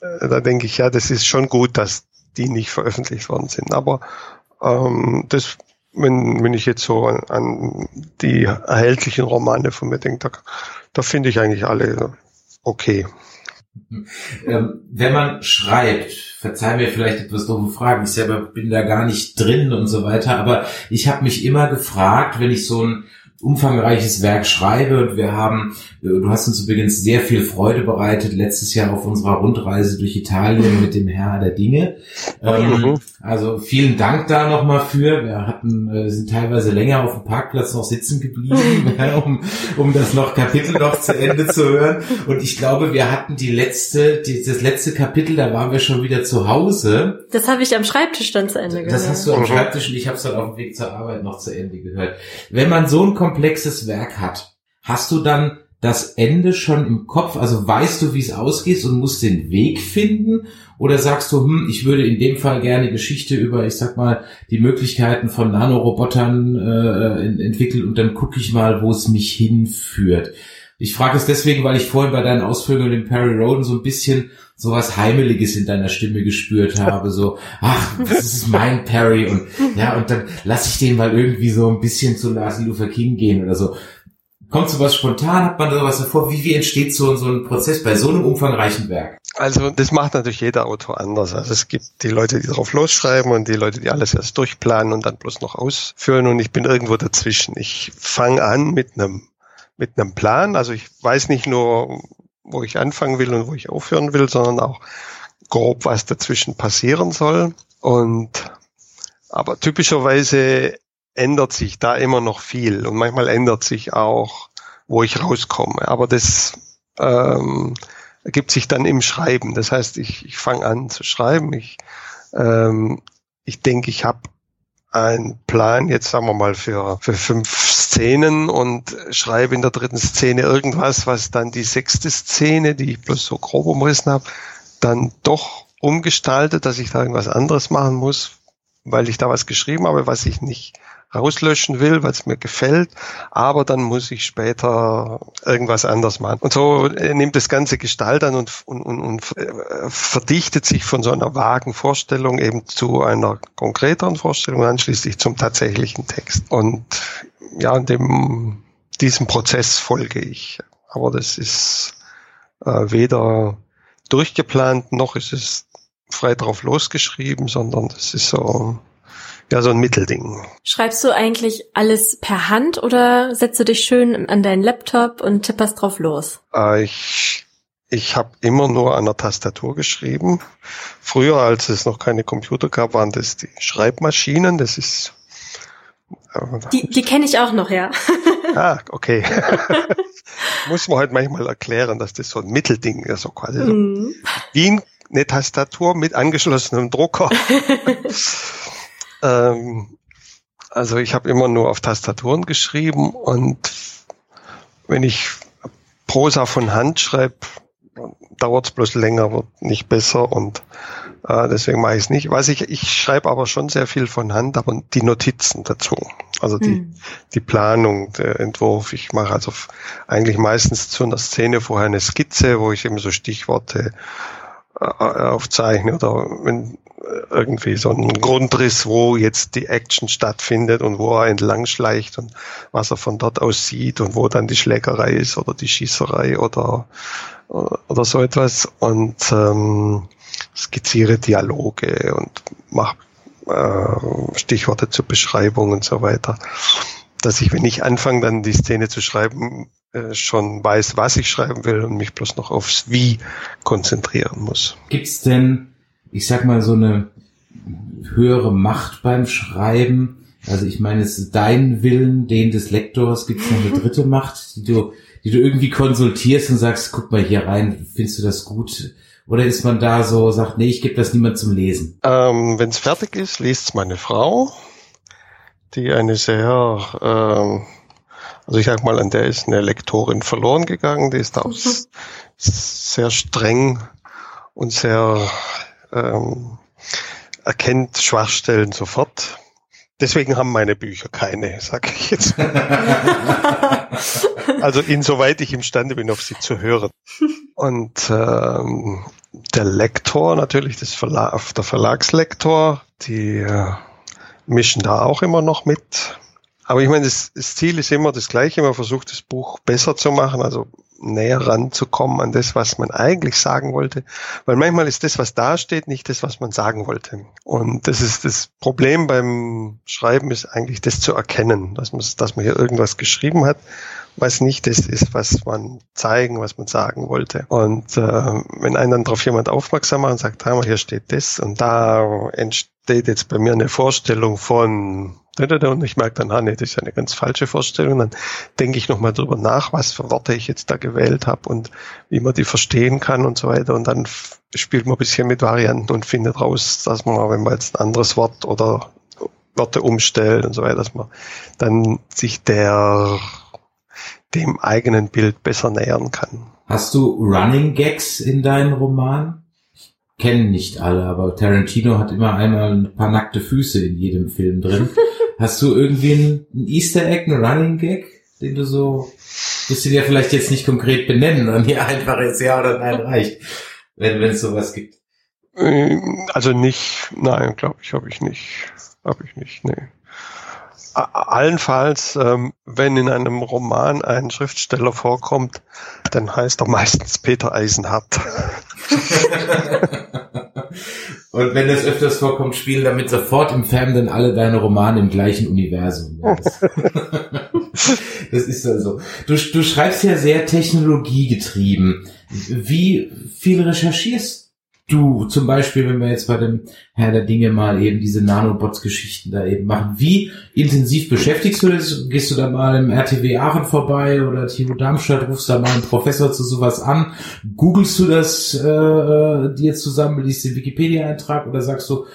äh, da denke ich, ja, das ist schon gut, dass die nicht veröffentlicht worden sind. Aber ähm, das, wenn, wenn ich jetzt so an, an die erhältlichen Romane von mir denke, da, da finde ich eigentlich alle okay. Ähm, wenn man schreibt, verzeih mir vielleicht etwas doofe Fragen, ich selber bin da gar nicht drin und so weiter, aber ich habe mich immer gefragt, wenn ich so ein umfangreiches Werk schreibe und wir haben, äh, du hast uns übrigens sehr viel Freude bereitet letztes Jahr auf unserer Rundreise durch Italien mit dem Herr der Dinge. Ähm, mhm. Also vielen Dank da nochmal für. Wir hatten, äh, sind teilweise länger auf dem Parkplatz noch sitzen geblieben, [laughs] [laughs] um, um das noch Kapitel noch zu Ende zu hören. Und ich glaube, wir hatten die letzte, die, das letzte Kapitel, da waren wir schon wieder zu Hause. Das habe ich am Schreibtisch dann zu Ende gehört. Das hast du am. Schreibtisch und ich habe es dann auf dem Weg zur Arbeit noch zu Ende gehört. Wenn man so ein komplexes Werk hat, hast du dann das Ende schon im Kopf? Also weißt du, wie es ausgeht und musst den Weg finden? Oder sagst du, hm, ich würde in dem Fall gerne Geschichte über, ich sag mal, die Möglichkeiten von Nanorobotern äh, entwickeln und dann gucke ich mal, wo es mich hinführt. Ich frage es deswegen, weil ich vorhin bei deinen Ausführungen in Perry Roden so ein bisschen so was Heimeliges in deiner Stimme gespürt [laughs] habe, so, ach, das ist mein Perry und ja, und dann lasse ich den mal irgendwie so ein bisschen zu Lars Luther King gehen oder so. Kommt sowas spontan, hat man sowas davor? Wie, wie entsteht so, so ein Prozess bei so einem umfangreichen Werk? Also das macht natürlich jeder Autor anders. Also es gibt die Leute, die drauf losschreiben und die Leute, die alles erst durchplanen und dann bloß noch ausführen und ich bin irgendwo dazwischen. Ich fange an mit einem mit einem Plan. Also ich weiß nicht nur, wo ich anfangen will und wo ich aufhören will, sondern auch grob, was dazwischen passieren soll. Und aber typischerweise ändert sich da immer noch viel und manchmal ändert sich auch, wo ich rauskomme. Aber das ähm, ergibt sich dann im Schreiben. Das heißt, ich, ich fange an zu schreiben. Ich, ähm, ich denke, ich habe einen Plan, jetzt sagen wir mal, für, für fünf Szenen und schreibe in der dritten Szene irgendwas, was dann die sechste Szene, die ich bloß so grob umrissen habe, dann doch umgestaltet, dass ich da irgendwas anderes machen muss, weil ich da was geschrieben habe, was ich nicht rauslöschen will, weil es mir gefällt, aber dann muss ich später irgendwas anders machen. Und so äh, nimmt das ganze Gestalt an und, und, und, und äh, verdichtet sich von so einer vagen Vorstellung eben zu einer konkreteren Vorstellung, anschließend zum tatsächlichen Text. Und ja, in dem, diesem Prozess folge ich. Aber das ist äh, weder durchgeplant, noch ist es frei drauf losgeschrieben, sondern das ist so ja, so ein Mittelding. Schreibst du eigentlich alles per Hand oder setzt du dich schön an deinen Laptop und tipperst drauf los? Äh, ich ich habe immer nur an der Tastatur geschrieben. Früher, als es noch keine Computer gab, waren das die Schreibmaschinen. Das ist äh, die, die kenne ich auch noch, ja. [laughs] ah, okay. [laughs] Muss man halt manchmal erklären, dass das so ein Mittelding ist, so quasi so mm. wie eine Tastatur mit angeschlossenem Drucker. [laughs] Ähm, also ich habe immer nur auf Tastaturen geschrieben und wenn ich Prosa von Hand schreibe, dauert es bloß länger, wird nicht besser und äh, deswegen mache ich es nicht. Was ich, ich schreibe aber schon sehr viel von Hand, aber die Notizen dazu. Also die, mhm. die Planung, der Entwurf. Ich mache also eigentlich meistens zu einer Szene vorher eine Skizze, wo ich eben so Stichworte äh, aufzeichne oder wenn irgendwie so einen Grundriss, wo jetzt die Action stattfindet und wo er entlang schleicht und was er von dort aus sieht und wo dann die Schlägerei ist oder die Schießerei oder, oder so etwas und ähm, skizziere Dialoge und mache äh, Stichworte zur Beschreibung und so weiter. Dass ich, wenn ich anfange, dann die Szene zu schreiben, äh, schon weiß, was ich schreiben will und mich bloß noch aufs Wie konzentrieren muss. Gibt's denn ich sag mal, so eine höhere Macht beim Schreiben. Also ich meine, es ist dein Willen, den des Lektors, gibt es noch eine [laughs] dritte Macht, die du, die du irgendwie konsultierst und sagst, guck mal hier rein, findest du das gut? Oder ist man da so, sagt, nee, ich gebe das niemand zum Lesen? Ähm, Wenn es fertig ist, liest meine Frau, die eine sehr, ähm, also ich sag mal, an der ist eine Lektorin verloren gegangen, die ist auch mhm. sehr streng und sehr ähm, erkennt Schwachstellen sofort. Deswegen haben meine Bücher keine, sage ich jetzt. [laughs] also insoweit ich imstande bin, auf sie zu hören. Und ähm, der Lektor, natürlich das Verla der Verlagslektor, die äh, mischen da auch immer noch mit. Aber ich meine, das, das Ziel ist immer das gleiche. Man versucht das Buch besser zu machen. Also näher ranzukommen an das, was man eigentlich sagen wollte. Weil manchmal ist das, was da steht, nicht das, was man sagen wollte. Und das ist das Problem beim Schreiben, ist eigentlich das zu erkennen, dass man, dass man hier irgendwas geschrieben hat, was nicht das ist, was man zeigen, was man sagen wollte. Und äh, wenn einen dann darauf jemand aufmerksam macht und sagt, ah, hier steht das und da entsteht jetzt bei mir eine Vorstellung von und ich merke dann, ah, nee, das ist eine ganz falsche Vorstellung. Dann denke ich nochmal drüber nach, was für Worte ich jetzt da gewählt habe und wie man die verstehen kann und so weiter. Und dann spielt man ein bisschen mit Varianten und findet raus, dass man, wenn man jetzt ein anderes Wort oder Worte umstellt und so weiter, dass man dann sich der dem eigenen Bild besser nähern kann. Hast du Running Gags in deinen Roman? Ich kenne nicht alle, aber Tarantino hat immer einmal ein paar nackte Füße in jedem Film drin. [laughs] Hast du irgendwie ein, Easter Egg, ein Running Gag, den du so, musst du dir vielleicht jetzt nicht konkret benennen und hier einfach jetzt Ja oder Nein reicht, wenn wenn es sowas gibt? Ähm, also nicht, nein, glaube ich, habe ich nicht. Habe ich nicht, nee. Allenfalls, ähm, wenn in einem Roman ein Schriftsteller vorkommt, dann heißt er meistens Peter Eisenhardt. [laughs] Und wenn das öfters vorkommt, spielen damit sofort im Fan dann alle deine Romane im gleichen Universum. [laughs] das ist also. Du, du schreibst ja sehr technologiegetrieben. Wie viel recherchierst du zum Beispiel, wenn wir jetzt bei dem Herr der Dinge mal eben diese Nanobots-Geschichten da eben machen, wie intensiv beschäftigst du das? Gehst du da mal im RTW Aachen vorbei oder TU Darmstadt, rufst da mal einen Professor zu sowas an? Googlest du das äh, dir zusammen, liest den Wikipedia-Eintrag oder sagst du,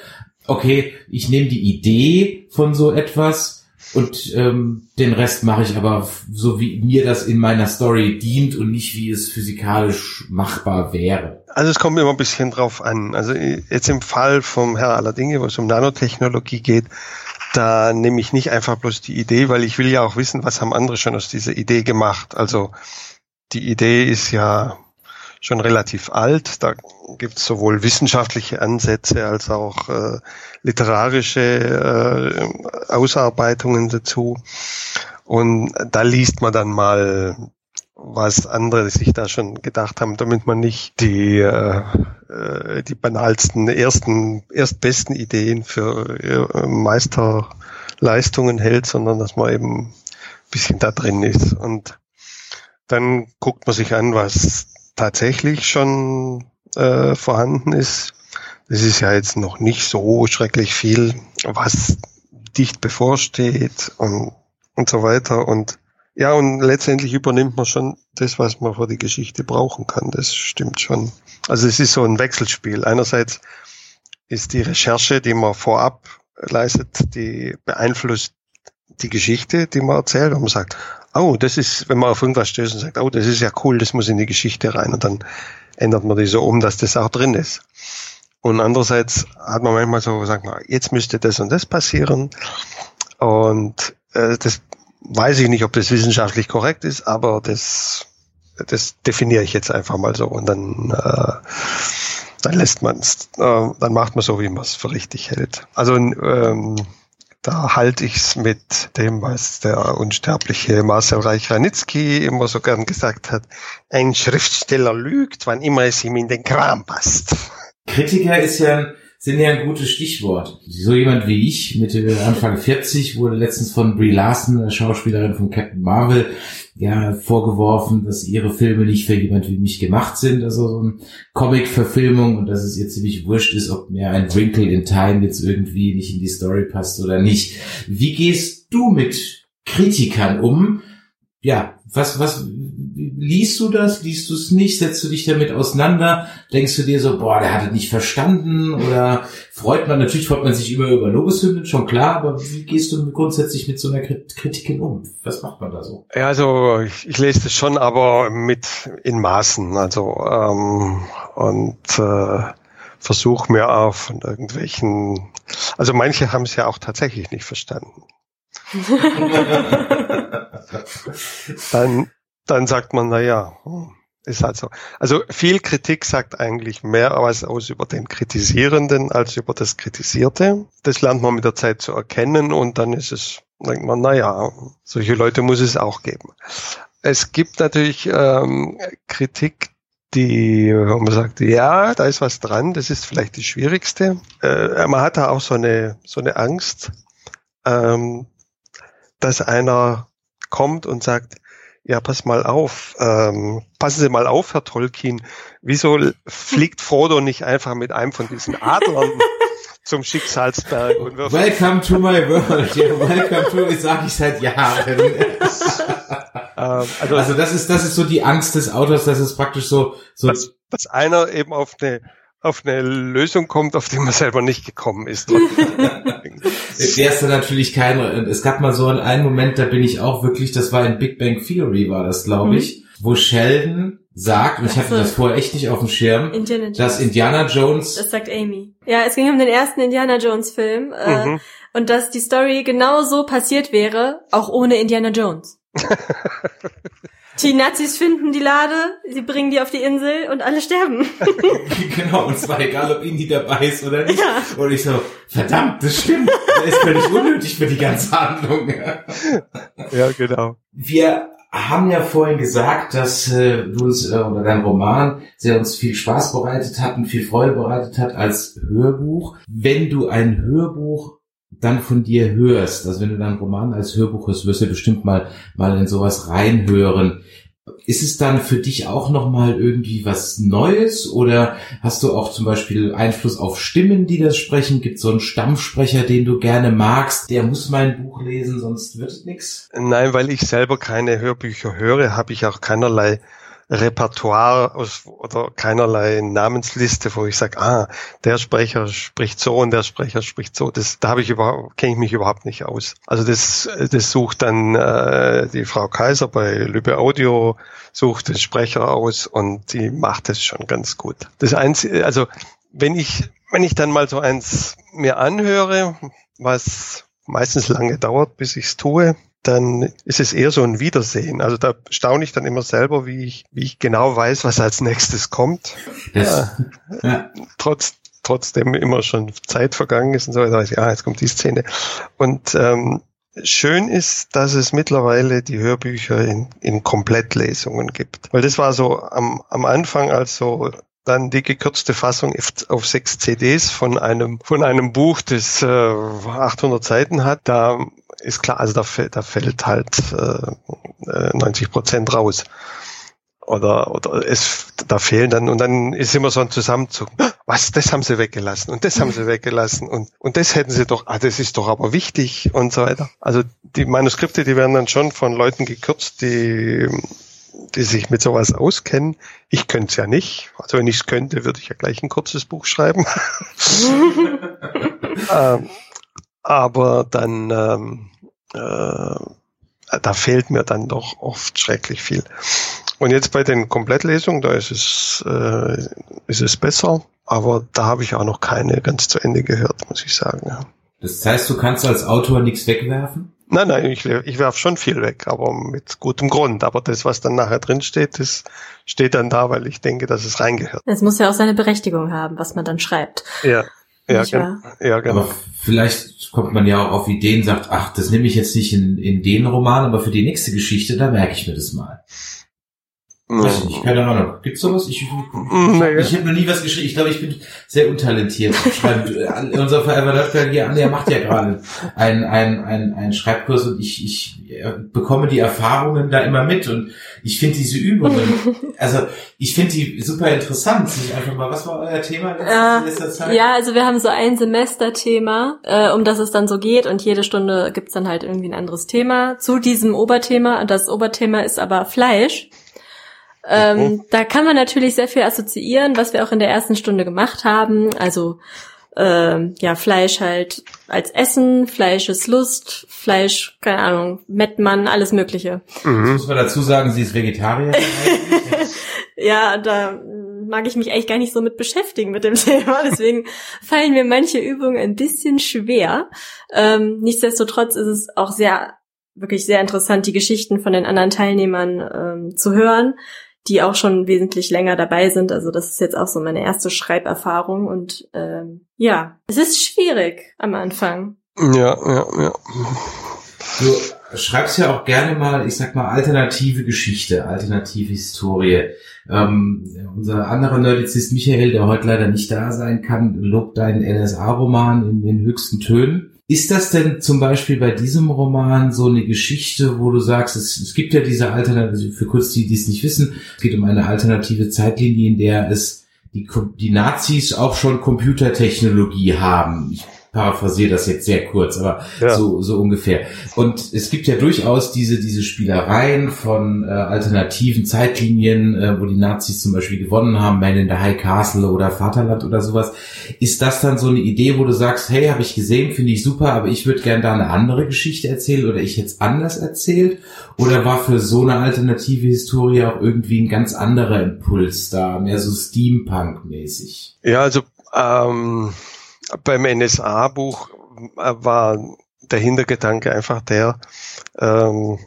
okay, ich nehme die Idee von so etwas, und ähm, den Rest mache ich aber so, wie mir das in meiner Story dient und nicht, wie es physikalisch machbar wäre. Also es kommt immer ein bisschen drauf an. Also jetzt im Fall vom Herr aller Dinge, wo es um Nanotechnologie geht, da nehme ich nicht einfach bloß die Idee, weil ich will ja auch wissen, was haben andere schon aus dieser Idee gemacht. Also die Idee ist ja schon relativ alt. Da gibt es sowohl wissenschaftliche Ansätze als auch äh, literarische äh, Ausarbeitungen dazu. Und da liest man dann mal, was andere sich da schon gedacht haben, damit man nicht die, äh, äh die banalsten, ersten, erstbesten Ideen für äh, Meisterleistungen hält, sondern dass man eben ein bisschen da drin ist. Und dann guckt man sich an, was tatsächlich schon äh, vorhanden ist. Das ist ja jetzt noch nicht so schrecklich viel, was dicht bevorsteht und, und so weiter. Und ja, und letztendlich übernimmt man schon das, was man für die Geschichte brauchen kann. Das stimmt schon. Also es ist so ein Wechselspiel. Einerseits ist die Recherche, die man vorab leistet, die beeinflusst die Geschichte, die man erzählt, und man sagt, oh, das ist, wenn man auf irgendwas stößt und sagt, oh, das ist ja cool, das muss in die Geschichte rein, und dann ändert man die so um, dass das auch drin ist. Und andererseits hat man manchmal so gesagt, na, jetzt müsste das und das passieren. Und äh, das weiß ich nicht, ob das wissenschaftlich korrekt ist, aber das, das definiere ich jetzt einfach mal so. Und dann, äh, dann lässt man es, äh, dann macht man so, wie man es für richtig hält. Also ähm, da halte ich's mit dem, was der unsterbliche Marcel Reich-Ranitzky immer so gern gesagt hat. Ein Schriftsteller lügt, wann immer es ihm in den Kram passt. Kritiker ist ja, sind ja ein gutes Stichwort. So jemand wie ich, Mitte Anfang 40, wurde letztens von Brie Larson, der Schauspielerin von Captain Marvel, ja, vorgeworfen, dass ihre Filme nicht für jemand wie mich gemacht sind, also so eine Comic-Verfilmung und dass es ihr ziemlich wurscht ist, ob mir ein Wrinkle in Time jetzt irgendwie nicht in die Story passt oder nicht. Wie gehst du mit Kritikern um? Ja, was, was, liest du das? Liest du es nicht? Setzt du dich damit auseinander? Denkst du dir so, boah, der hat es nicht verstanden? Oder freut man, natürlich freut man sich immer über Lobeshymnen, schon klar, aber wie gehst du grundsätzlich mit so einer Kritik um? Was macht man da so? Ja, also ich, ich lese das schon, aber mit in Maßen, also ähm, und äh, versuche mir auch von irgendwelchen, also manche haben es ja auch tatsächlich nicht verstanden. [laughs] [laughs] dann, dann sagt man, na ja, hm, ist halt so. Also viel Kritik sagt eigentlich mehr aus, aus über den Kritisierenden als über das Kritisierte. Das lernt man mit der Zeit zu erkennen und dann ist es, denkt man, na ja, solche Leute muss es auch geben. es gibt natürlich ähm, Kritik, die, wo man sagt, ja, da ist was dran, das ist vielleicht die schwierigste. Äh, man hat da auch so eine, so eine Angst, ähm, dass einer kommt und sagt, ja, pass mal auf, ähm, passen Sie mal auf, Herr Tolkien, wieso fliegt Frodo nicht einfach mit einem von diesen Adlern [laughs] zum Schicksalsberg und wirft Welcome to my world. Yeah, welcome to, das sage ich seit Jahren. [laughs] Ähm, also, Also das ist, das ist so die Angst des Autors, dass es praktisch so, so dass, dass einer eben auf eine auf eine Lösung kommt, auf die man selber nicht gekommen ist. Der ist dann natürlich keine. Es gab mal so einen Moment, da bin ich auch wirklich, das war in Big Bang Theory, war das, glaube ich, wo Sheldon sagt, und ich hatte das vorher echt nicht auf dem Schirm, Indiana Jones. dass Indiana Jones Das sagt Amy. Ja, es ging um den ersten Indiana Jones Film äh, Mhm. und dass die Story genau so passiert wäre, auch ohne Indiana Jones. [laughs] die Nazis finden die Lade, sie bringen die auf die Insel und alle sterben. [laughs] genau, und zwar egal, ob Indy dabei ist oder nicht. Ja. Und ich so, verdammt, das stimmt. Das ist völlig unnötig für die ganze Handlung. [laughs] ja, genau. Wir haben ja vorhin gesagt, dass äh, du uns äh, oder dein Roman sehr uns viel Spaß bereitet hat und viel Freude bereitet hat als Hörbuch. Wenn du ein Hörbuch dann von dir hörst, also wenn du deinen Roman als Hörbuch hörst, wirst du bestimmt mal mal in sowas reinhören. Ist es dann für dich auch nochmal irgendwie was Neues oder hast du auch zum Beispiel Einfluss auf Stimmen, die das sprechen? Gibt so einen Stammsprecher, den du gerne magst? Der muss mein Buch lesen, sonst wird es nix. Nein, weil ich selber keine Hörbücher höre, habe ich auch keinerlei Repertoire aus, oder keinerlei Namensliste, wo ich sage, ah, der Sprecher spricht so und der Sprecher spricht so. Das, da habe ich überhaupt, kenne ich mich überhaupt nicht aus. Also das, das sucht dann äh, die Frau Kaiser bei Lübbe Audio, sucht den Sprecher aus und die macht es schon ganz gut. Das einzige, also wenn ich, wenn ich dann mal so eins mir anhöre, was meistens lange dauert, bis ich es tue, dann ist es eher so ein Wiedersehen. Also da staune ich dann immer selber, wie ich, wie ich genau weiß, was als nächstes kommt. Das, ja. Trotz, trotzdem immer schon Zeit vergangen ist und so weiter. weiß ich, Ja, jetzt kommt die Szene. Und ähm, schön ist, dass es mittlerweile die Hörbücher in, in Komplettlesungen gibt. Weil das war so am, am Anfang, als so dann die gekürzte Fassung auf- auf sechs CDs von einem von einem Buch, das äh, 800 Seiten hat. Da ist klar, also da, fällt- da fällt halt äh, äh, 90 Prozent raus. Oder, oder es, da fehlen dann, und dann ist immer so ein Zusammenzug. [gasps] Was, das haben sie weggelassen und das haben sie [laughs] weggelassen und, und das hätten sie doch, ah, das ist doch aber wichtig und so weiter. Also die Manuskripte, die werden dann schon von Leuten gekürzt, die, die sich mit sowas auskennen. Ich könnte es ja nicht. Also wenn ich es könnte, würde ich ja gleich ein kurzes Buch schreiben. [laughs] [laughs] ähm, aber dann, ähm, äh, da fehlt mir dann doch oft schrecklich viel. Und jetzt bei den Komplettlesungen, da ist es, äh, ist es besser, aber da habe ich auch noch keine ganz zu Ende gehört, muss ich sagen. ja. das heißt, du kannst als Autor nichts wegwerfen? Nein, nein, ich, ich werf schon viel weg, aber mit gutem Grund. Aber das, was dann nachher drin steht, das steht dann da, weil ich denke, dass es reingehört. Es muss ja auch seine Berechtigung haben, was man dann schreibt. Ja, ja, gen ja genau. Aber vielleicht kommt man ja auch auf Ideen, sagt, ach, das nehme ich jetzt nicht in, in den Roman, aber für die nächste Geschichte, da merke ich mir das mal. Weiß ich nicht, keine Ahnung. Gibt's sowas? Ich, ich, Nee. ich habe noch nie was geschrieben. Ich glaube, ich bin sehr untalentiert. im Schreiben. Äh, Unser Forever Love Girl hier, Anja macht ja gerade einen, einen, einen, einen Schreibkurs und ich, ich äh, bekomme die Erfahrungen da immer mit und ich finde diese Übungen, [laughs] also ich finde die super interessant. Sich einfach mal, was war euer Thema Äh, in letzter Zeit? Ja, also wir haben so ein Semesterthema, äh, um das es dann so geht und jede Stunde gibt's dann halt irgendwie ein anderes Thema zu diesem Oberthema. Und das Oberthema ist aber Fleisch. Ähm, Da kann man natürlich sehr viel assoziieren, was wir auch in der ersten Stunde gemacht haben. Also ähm, ja, Fleisch halt als Essen, Fleisch ist Lust, Fleisch, keine Ahnung, Mettmann, alles Mögliche. Jetzt muss man dazu sagen, sie ist Vegetarier. [laughs] Ja, da mag ich mich eigentlich gar nicht so mit beschäftigen mit dem [laughs] Thema. Deswegen fallen mir manche Übungen ein bisschen schwer. Ähm, nichtsdestotrotz ist es auch sehr, wirklich sehr interessant, die Geschichten von den anderen Teilnehmern ähm, zu hören, die auch schon wesentlich länger dabei sind. Also das ist jetzt auch so meine erste Schreiberfahrung und ähm, ja, es ist schwierig am Anfang. Ja, ja, ja. Du schreibst ja auch gerne mal, ich sag mal, alternative Geschichte, alternative Historie. Ähm, unser anderer Nerdizist Michael, der heute leider nicht da sein kann, lobt deinen NSA-Roman in den höchsten Tönen. Ist das denn zum Beispiel bei diesem Roman so eine Geschichte, wo du sagst, es, es gibt ja diese Alternative, für kurz die, die es nicht wissen, es geht um eine alternative Zeitlinie, in der es die, die Nazis auch schon Computertechnologie haben. Ich paraphrasiere das jetzt sehr kurz, aber ja. so, so ungefähr. Und es gibt ja durchaus diese, diese Spielereien von äh, alternativen Zeitlinien, äh, wo die Nazis zum Beispiel gewonnen haben, Man in the High Castle oder Vaterland oder sowas. Ist das dann so eine Idee, wo du sagst, hey, habe ich gesehen, finde ich super, aber ich würde gern da eine andere Geschichte erzählen oder ich jetzt anders erzählt? Oder war für so eine alternative Historie auch irgendwie ein ganz anderer Impuls da, mehr so Steampunk-mäßig? Ja, also ähm beim NSA-Buch äh, war der Hintergedanke einfach der, ähm,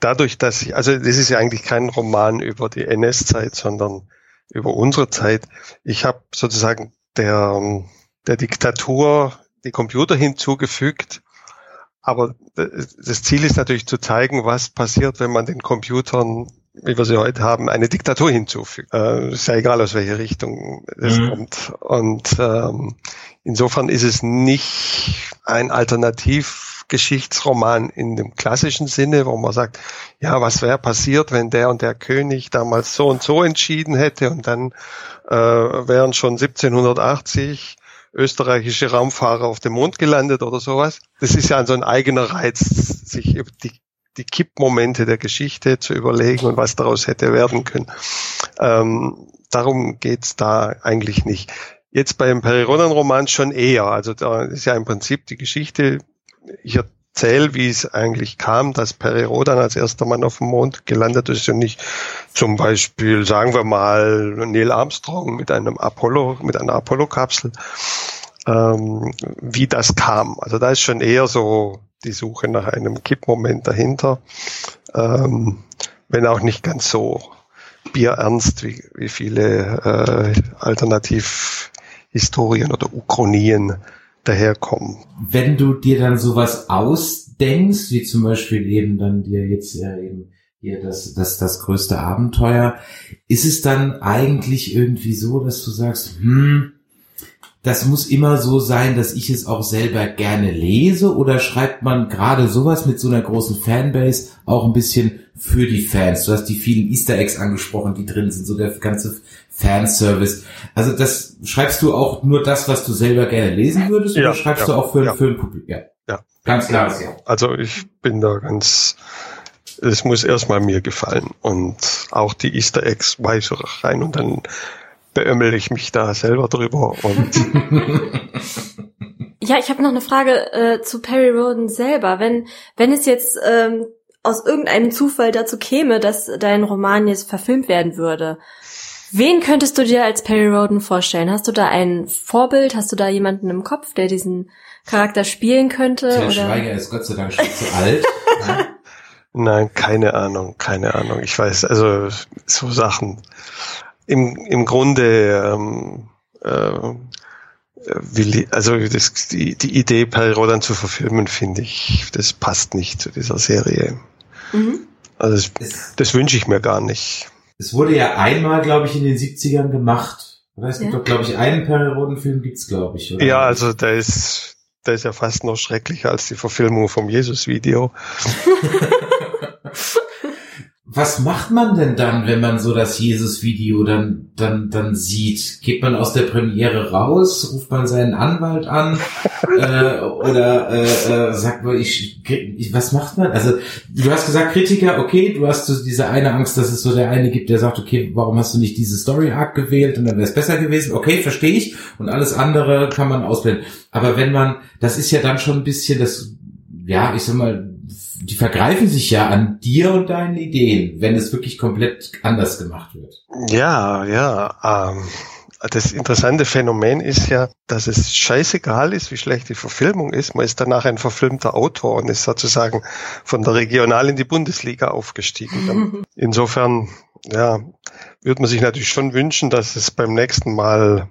dadurch, dass ich, also das ist ja eigentlich kein Roman über die NS-Zeit, sondern über unsere Zeit. Ich habe sozusagen der, der Diktatur die Computer hinzugefügt, aber das Ziel ist natürlich zu zeigen, was passiert, wenn man den Computern wie wir sie heute haben, eine Diktatur hinzufügt. Äh, ist ja egal, aus welcher Richtung es mhm. kommt. Und ähm, insofern ist es nicht ein Alternativgeschichtsroman in dem klassischen Sinne, wo man sagt, ja, was wäre passiert, wenn der und der König damals so und so entschieden hätte und dann äh, wären schon 1780 österreichische Raumfahrer auf dem Mond gelandet oder sowas. Das ist ja so ein eigener Reiz, sich über die die Kippmomente der Geschichte zu überlegen und was daraus hätte werden können. Ähm, darum geht's da eigentlich nicht. Jetzt beim Perirodan-Roman schon eher. Also da ist ja im Prinzip die Geschichte, ich erzähle, wie es eigentlich kam, dass Perirodan als erster Mann auf dem Mond gelandet ist und nicht zum Beispiel, sagen wir mal, Neil Armstrong mit einem Apollo, mit einer Apollo-Kapsel, ähm, wie das kam. Also da ist schon eher so die Suche nach einem Kippmoment dahinter, ähm, wenn auch nicht ganz so bierernst wie, wie viele äh, Alternativhistorien oder Uchronien daherkommen. Wenn du dir dann sowas ausdenkst, wie zum Beispiel eben dann dir jetzt ja eben hier das, das, das größte Abenteuer, ist es dann eigentlich irgendwie so, dass du sagst, hm, das muss immer so sein, dass ich es auch selber gerne lese oder schreibt man gerade sowas mit so einer großen Fanbase auch ein bisschen für die Fans? Du hast die vielen Easter Eggs angesprochen, die drin sind, so der ganze Fanservice. Also das schreibst du auch nur das, was du selber gerne lesen würdest ja, oder schreibst ja, du auch für, ja. für ein Publikum? Ja. ja. Ganz klar. Ja. Also ich bin da ganz es muss erstmal mir gefallen und auch die Easter Eggs weiß ich rein und dann beömmel ich mich da selber drüber und [laughs] Ja, ich habe noch eine Frage äh, zu Perry Roden selber. Wenn, wenn es jetzt ähm, aus irgendeinem Zufall dazu käme, dass dein Roman jetzt verfilmt werden würde, wen könntest du dir als Perry Roden vorstellen? Hast du da ein Vorbild? Hast du da jemanden im Kopf, der diesen Charakter spielen könnte? Der Schweiger ist Gott sei Dank schon zu alt. [laughs] Nein, keine Ahnung, keine Ahnung. Ich weiß, also so Sachen im, im Grunde ähm, äh, will, also das, die, die Idee, Perry Rodan zu verfilmen, finde ich, das passt nicht zu dieser Serie. Mhm. Also das, das wünsche ich mir gar nicht. Es wurde ja einmal, glaube ich, in den 70ern gemacht. Oder? Es gibt ja. doch, glaube ich, einen Perry Rodan-Film gibt's, glaube ich. Oder? Ja, also der ist, der ist ja fast noch schrecklicher als die Verfilmung vom Jesus-Video. [laughs] [laughs] was macht man denn dann, wenn man so das Jesus-Video dann, dann, dann sieht? Geht man aus der Premiere raus? Ruft man seinen Anwalt an? [laughs] äh, oder äh, äh, sagt man, ich, ich, was macht man? Also, du hast gesagt, Kritiker, okay, du hast so diese eine Angst, dass es so der eine gibt, der sagt, okay, warum hast du nicht diese Story-Arc gewählt und dann wäre es besser gewesen? Okay, verstehe ich. Und alles andere kann man ausblenden. Aber wenn man, das ist ja dann schon ein bisschen das, ja, ich sag mal, die vergreifen sich ja an dir und deinen Ideen, wenn es wirklich komplett anders gemacht wird. Ja, ja. Ähm, das interessante Phänomen ist ja, dass es scheißegal ist, wie schlecht die Verfilmung ist. Man ist danach ein verfilmter Autor und ist sozusagen von der Regional in die Bundesliga aufgestiegen. [laughs] Insofern, ja, würde man sich natürlich schon wünschen, dass es beim nächsten Mal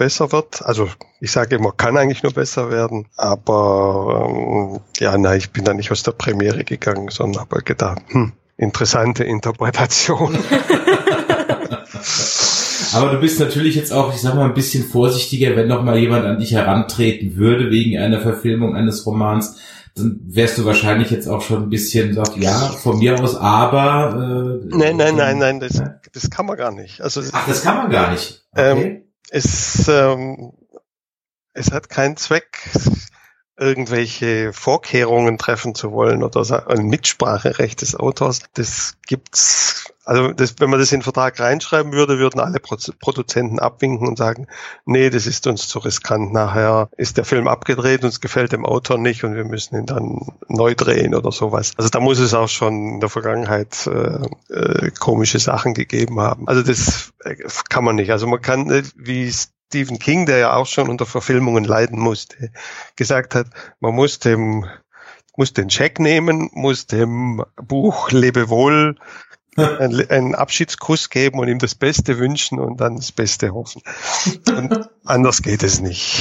besser wird. Also ich sage immer, kann eigentlich nur besser werden. Aber ähm, ja, nein, ich bin da nicht aus der Premiere gegangen, sondern habe gedacht, hm, interessante Interpretation. [laughs] Aber du bist natürlich jetzt auch, ich sag mal, ein bisschen vorsichtiger, wenn noch mal jemand an dich herantreten würde wegen einer Verfilmung eines Romans, dann wärst du wahrscheinlich jetzt auch schon ein bisschen sagt, ja, von mir aus, aber. Äh, nein, nein, nein, nein, das, das kann man gar nicht. Also Ach, das kann man gar nicht. Ähm, okay. Ähm, es, ähm, es hat keinen Zweck, irgendwelche Vorkehrungen treffen zu wollen oder ein Mitspracherecht des Autors. Das gibt's, also das, wenn man das in den Vertrag reinschreiben würde, würden alle Produzenten abwinken und sagen, nee, das ist uns zu riskant. Nachher ist der Film abgedreht, uns gefällt dem Autor nicht und wir müssen ihn dann neu drehen oder sowas. Also da muss es auch schon in der Vergangenheit äh, äh, komische Sachen gegeben haben. Also das äh, kann man nicht. Also man kann, wie es Stephen King, der ja auch schon unter Verfilmungen leiden musste, gesagt hat, man muss dem, muss den Check nehmen, muss dem Buch Lebewohl einen, einen Abschiedskuss geben und ihm das Beste wünschen und dann das Beste hoffen. Und anders geht es nicht.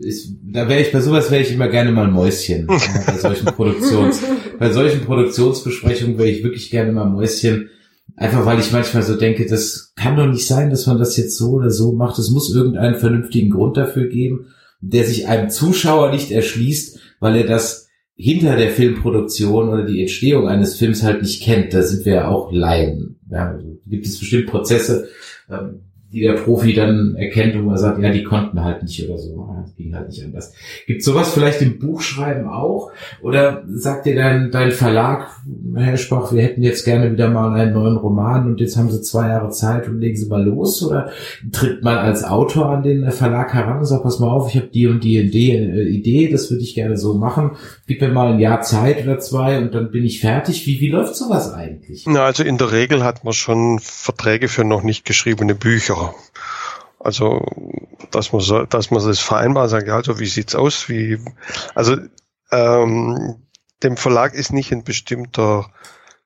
Ich, da wäre ich bei sowas wäre ich immer gerne mal Mäuschen [laughs] bei solchen Produktions bei solchen Produktionsbesprechungen wäre ich wirklich gerne mal Mäuschen Einfach weil ich manchmal so denke, das kann doch nicht sein, dass man das jetzt so oder so macht. Es muss irgendeinen vernünftigen Grund dafür geben, der sich einem Zuschauer nicht erschließt, weil er das hinter der Filmproduktion oder die Entstehung eines Films halt nicht kennt. Da sind wir ja auch Laien. Ja, gibt es bestimmt Prozesse, ähm, die der Profi dann erkennt und man sagt, ja, die konnten halt nicht oder so. Das ging halt nicht anders. Gibt sowas vielleicht im Buchschreiben auch? Oder sagt dir dein, dein Verlag, Herr Spach, wir hätten jetzt gerne wieder mal einen neuen Roman und jetzt haben sie zwei Jahre Zeit und legen sie mal los? Oder tritt man als Autor an den Verlag heran und sagt, pass mal auf, ich habe die und die Idee, äh, Idee, das würde ich gerne so machen. Gib mir mal ein Jahr Zeit oder zwei und dann bin ich fertig. Wie, wie läuft sowas eigentlich? Na, also in der Regel hat man schon Verträge für noch nicht geschriebene Bücher. Also, dass man so, dass man das vereinbart, sagt, ja, also wie sieht's aus? Wie, also ähm, dem Verlag ist nicht ein bestimmter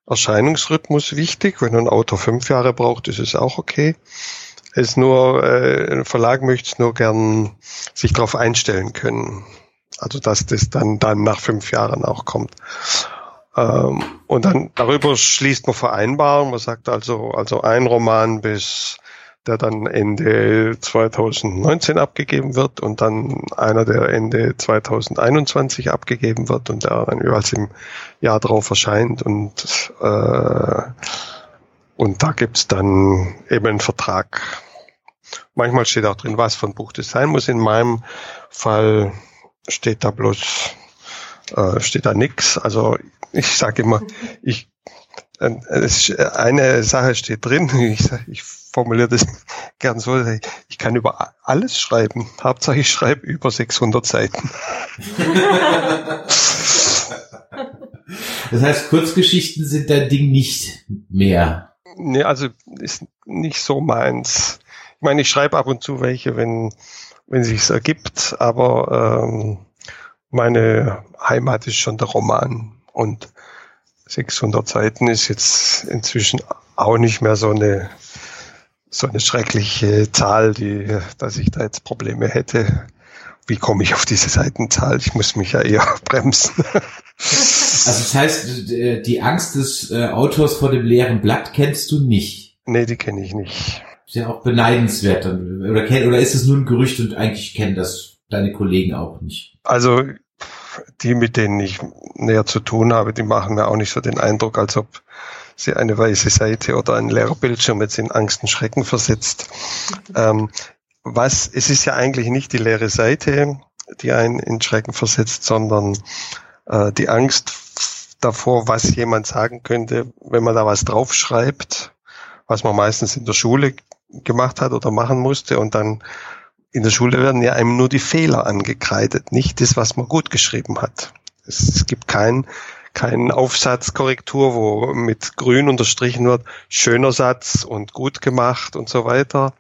Erscheinungsrhythmus wichtig. Wenn ein Autor fünf Jahre braucht, ist es auch okay. Es nur, äh, ein Verlag möchte nur gern sich darauf einstellen können. Also dass das dann, dann nach fünf Jahren auch kommt. Ähm, und dann darüber schließt man Vereinbarungen. Man sagt also, also ein Roman bis der dann Ende 2019 abgegeben wird und dann einer, der Ende 2021 abgegeben wird und der dann jeweils im Jahr drauf erscheint und äh, und da gibt's dann eben einen Vertrag. Manchmal steht auch drin, was für ein Buch das sein muss. In meinem Fall steht da bloß äh, steht da nix. Also ich sage immer, ich äh, eine Sache steht drin. [laughs] Ich, ich formuliere das gern so, ich kann über alles schreiben. Hauptsache ich schreibe über 600 Seiten. das heißt, Kurzgeschichten sind dein Ding nicht mehr. Nee, also ist nicht so meins. Ich meine, ich schreibe ab und zu welche, wenn, wenn sich's ergibt, aber ähm, meine Heimat ist schon der Roman und 600 Seiten ist jetzt inzwischen auch nicht mehr so eine so eine schreckliche Zahl, die, dass ich da jetzt Probleme hätte. Wie komme ich auf diese Seitenzahl? Ich muss mich ja eher [laughs] bremsen. Also das heißt, die Angst des äh, Autors vor dem leeren Blatt kennst du nicht? Nee, die kenne ich nicht. Ist ja auch beneidenswert. Oder, oder ist es nur ein Gerücht und eigentlich kennen das deine Kollegen auch nicht? Also die, mit denen ich näher zu tun habe, die machen mir auch nicht so den Eindruck, als ob sie eine weiße Seite oder ein leerer Bildschirm jetzt in Angst und Schrecken versetzt. Ähm, was, es ist ja eigentlich nicht die leere Seite, die einen in Schrecken versetzt, sondern äh, die Angst davor, was jemand sagen könnte, wenn man da was draufschreibt, was man meistens in der Schule gemacht hat oder machen musste und dann in der Schule werden ja einem nur die Fehler angekreidet, nicht das, was man gut geschrieben hat. Es, es gibt kein kein Aufsatzkorrektur, wo mit grün unterstrichen wird, schöner Satz und gut gemacht und so weiter,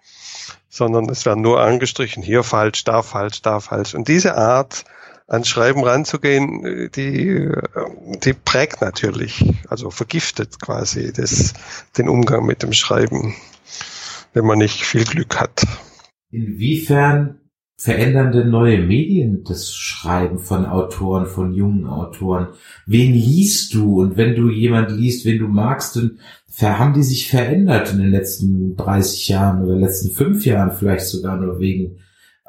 sondern es werden nur angestrichen, hier falsch, da falsch, da falsch. Und diese Art, ans Schreiben ranzugehen, die, die prägt natürlich, also vergiftet quasi das, den Umgang mit dem Schreiben, wenn man nicht viel Glück hat. inwiefern verändern denn neue Medien das Schreiben von Autoren, von jungen Autoren? Wen liest du? Und wenn du jemand liest, wen du magst, dann haben die sich verändert in den letzten 30 Jahren oder letzten fünf Jahren, vielleicht sogar nur wegen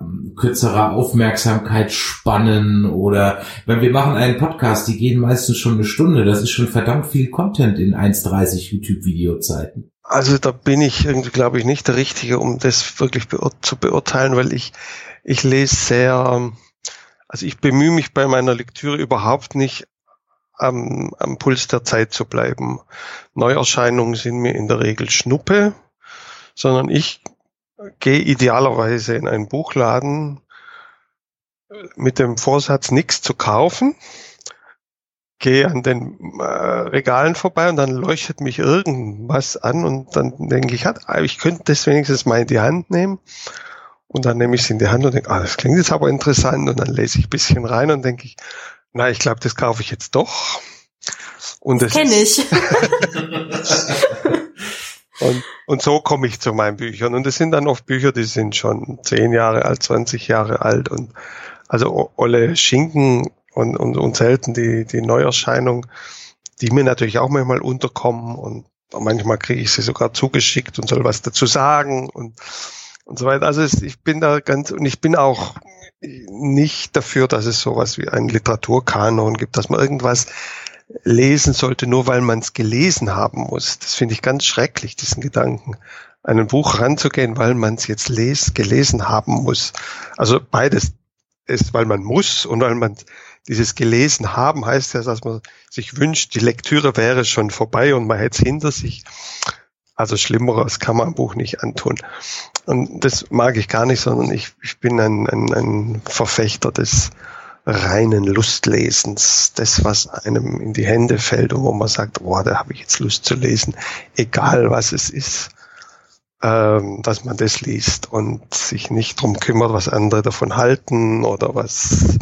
ähm, kürzerer Aufmerksamkeitsspannen oder wenn wir machen einen Podcast, die gehen meistens schon eine Stunde, das ist schon verdammt viel Content in 1,30 YouTube-Videozeiten. Also da bin ich irgendwie, glaube ich, nicht der Richtige, um das wirklich beur zu beurteilen, weil ich ich lese sehr, also ich bemühe mich bei meiner Lektüre überhaupt nicht am, am Puls der Zeit zu bleiben. Neuerscheinungen sind mir in der Regel Schnuppe, sondern ich gehe idealerweise in einen Buchladen mit dem Vorsatz, nichts zu kaufen, gehe an den äh, Regalen vorbei und dann leuchtet mich irgendwas an und dann denke ich, ich könnte das wenigstens mal in die Hand nehmen und dann nehme ich es in die Hand und denke, ah, das klingt jetzt aber interessant. Und dann lese ich ein bisschen rein und denke ich, na, ich glaube, das kaufe ich jetzt doch. Und das kenne ich. [laughs] und, und so komme ich zu meinen Büchern. Und es sind dann oft Bücher, die sind schon zehn Jahre alt, 20 Jahre alt und also Olle Schinken und, und, und selten die, die Neuerscheinung, die mir natürlich auch manchmal unterkommen und manchmal kriege ich sie sogar zugeschickt und soll was dazu sagen und und so weiter. Also es, ich bin da ganz, und ich bin auch nicht dafür, dass es sowas wie einen Literaturkanon gibt, dass man irgendwas lesen sollte, nur weil man es gelesen haben muss. Das finde ich ganz schrecklich, diesen Gedanken, einem Buch ranzugehen, weil man es jetzt les, gelesen haben muss. Also beides ist, weil man muss und weil man dieses gelesen haben heißt ja, dass man sich wünscht, die Lektüre wäre schon vorbei und man hätte es hinter sich. Also Schlimmeres kann man ein Buch nicht antun. Und das mag ich gar nicht, sondern ich, ich bin ein, ein, ein Verfechter des reinen Lustlesens, das, was einem in die Hände fällt und wo man sagt, oh, da habe ich jetzt Lust zu lesen, egal was es ist, ähm, dass man das liest und sich nicht drum kümmert, was andere davon halten oder was,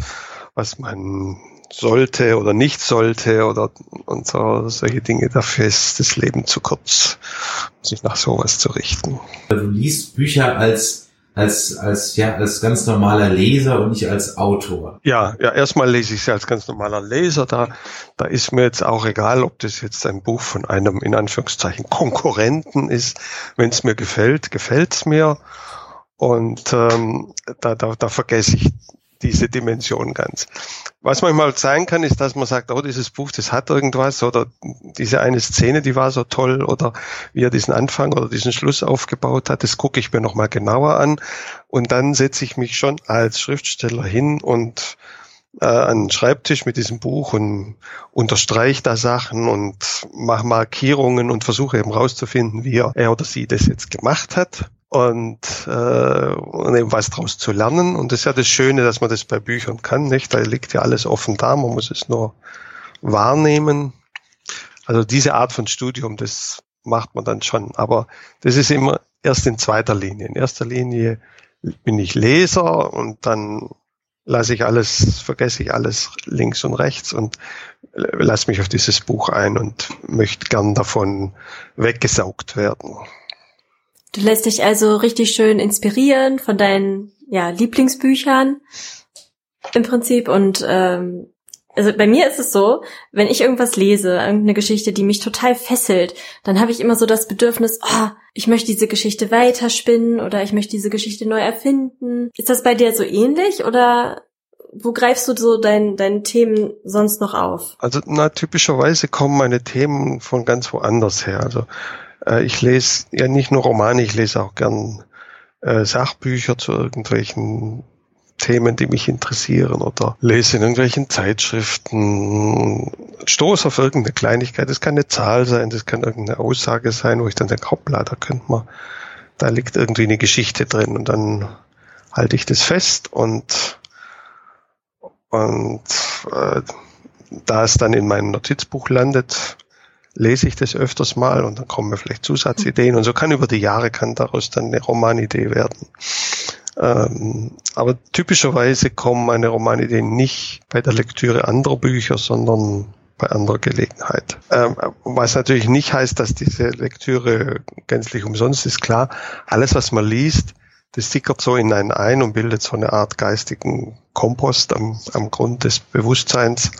was man sollte oder nicht sollte oder und so, solche Dinge. Dafür ist das Leben zu kurz, sich nach sowas zu richten. Du liest Bücher als als als ja als ganz normaler Leser und nicht als Autor. Ja, ja, erstmal lese ich sie als ganz normaler Leser. Da da ist mir jetzt auch egal, ob das jetzt ein Buch von einem in Anführungszeichen Konkurrenten ist. Wenn es mir gefällt, gefällt es mir. Und ähm, da, da, da vergesse ich diese Dimension ganz. Was manchmal sein kann, ist, dass man sagt, oh, dieses Buch, das hat irgendwas oder diese eine Szene, die war so toll oder wie er diesen Anfang oder diesen Schluss aufgebaut hat, das gucke ich mir nochmal genauer an und dann setze ich mich schon als Schriftsteller hin und äh, an den Schreibtisch mit diesem Buch und unterstreiche da Sachen und mache Markierungen und versuche eben rauszufinden, wie er, er oder sie das jetzt gemacht hat und, äh, und eben was daraus zu lernen. Und das ist ja das Schöne, dass man das bei Büchern kann, nicht? Da liegt ja alles offen da, man muss es nur wahrnehmen. Also diese Art von Studium, das macht man dann schon. Aber das ist immer erst in zweiter Linie. In erster Linie bin ich Leser und dann lasse ich alles, vergesse ich alles links und rechts und lasse mich auf dieses Buch ein und möchte gern davon weggesaugt werden. Du lässt dich also richtig schön inspirieren von deinen ja, Lieblingsbüchern im Prinzip und ähm, also bei mir ist es so, wenn ich irgendwas lese, irgendeine Geschichte, die mich total fesselt, dann habe ich immer so das Bedürfnis, oh, ich möchte diese Geschichte weiterspinnen oder ich möchte diese Geschichte neu erfinden. Ist das bei dir so ähnlich oder wo greifst du so dein, deine Themen sonst noch auf? Also na, typischerweise kommen meine Themen von ganz woanders her. Also äh, ich lese ja nicht nur Romane, ich lese auch gern äh, Sachbücher zu irgendwelchen Themen, die mich interessieren oder lese in irgendwelchen Zeitschriften, stoße auf irgendeine Kleinigkeit. Das kann eine Zahl sein, das kann irgendeine Aussage sein, wo ich dann denke, hoppla, da könnte man, da liegt irgendwie eine Geschichte drin und dann halte ich das fest und und äh, da es dann in meinem Notizbuch landet, lese ich das öfters mal und dann kommen mir vielleicht Zusatzideen und so kann über die Jahre kann daraus dann eine Romanidee werden. Ähm, aber typischerweise kommen meine Romanideen nicht bei der Lektüre anderer Bücher, sondern bei anderer Gelegenheit. Ähm, was natürlich nicht heißt, dass diese Lektüre gänzlich umsonst ist. Klar, alles, was man liest, das sickert so in einen ein und bildet so eine Art geistigen Kompost am, am Grund des Bewusstseins.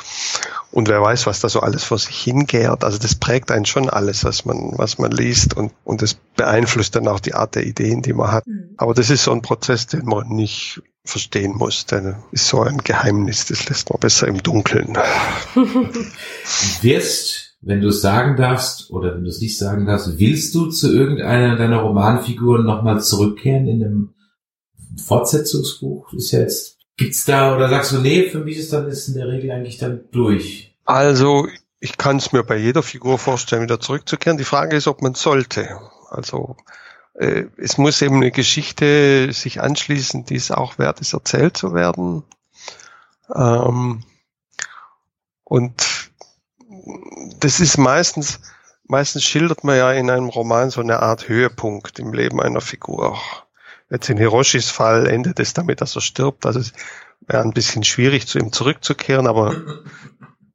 Und wer weiß, was da so alles vor sich hingärt. Also das prägt einen schon alles, was man, was man liest und, und das beeinflusst dann auch die Art der Ideen, die man hat. Mhm. Aber das ist so ein Prozess, den man nicht verstehen muss. Der ist so ein Geheimnis, das lässt man besser im Dunkeln. [laughs] Wirst, wenn du es sagen darfst oder wenn du es nicht sagen darfst, willst du zu irgendeiner deiner Romanfiguren nochmal zurückkehren in einem Fortsetzungsbuch? Ist ja jetzt Gibt's da oder sagst du, nee, für mich ist dann ist in der Regel eigentlich dann durch? Also ich kann es mir bei jeder Figur vorstellen, wieder zurückzukehren. Die Frage ist, ob man sollte. Also äh, es muss eben eine Geschichte sich anschließen, die es auch wert ist, erzählt zu werden. Ähm, und das ist meistens, meistens schildert man ja in einem Roman so eine Art Höhepunkt im Leben einer Figur. Jetzt in Hiroshis Fall endet es damit, dass er stirbt. Also es wäre ein bisschen schwierig, zu ihm zurückzukehren, aber,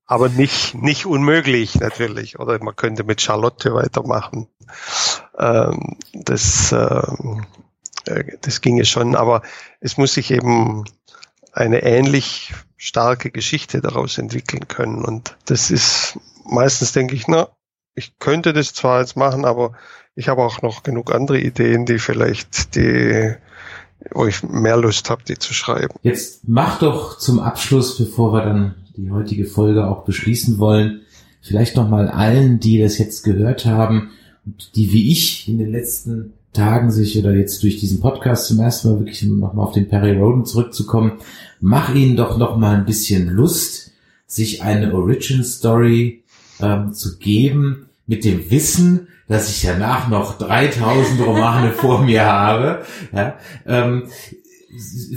aber nicht, nicht unmöglich natürlich. Oder man könnte mit Charlotte weitermachen. Ähm, das, ähm, äh, das ginge schon, aber es muss sich eben eine ähnlich starke Geschichte daraus entwickeln können. Und das ist meistens, denke ich, na, ich könnte das zwar jetzt machen, aber ich habe auch noch genug andere Ideen, die vielleicht die wo ich mehr Lust habe, die zu schreiben. Jetzt mach doch zum Abschluss, bevor wir dann die heutige Folge auch beschließen wollen, vielleicht noch mal allen, die das jetzt gehört haben und die wie ich in den letzten Tagen sich oder jetzt durch diesen Podcast zum ersten Mal wirklich noch mal auf den Perry Roden zurückzukommen, mach ihnen doch noch mal ein bisschen Lust, sich eine Origin Story ähm, zu geben mit dem Wissen, dass ich danach noch 3000 Romane [laughs] vor mir habe. Ja, ähm,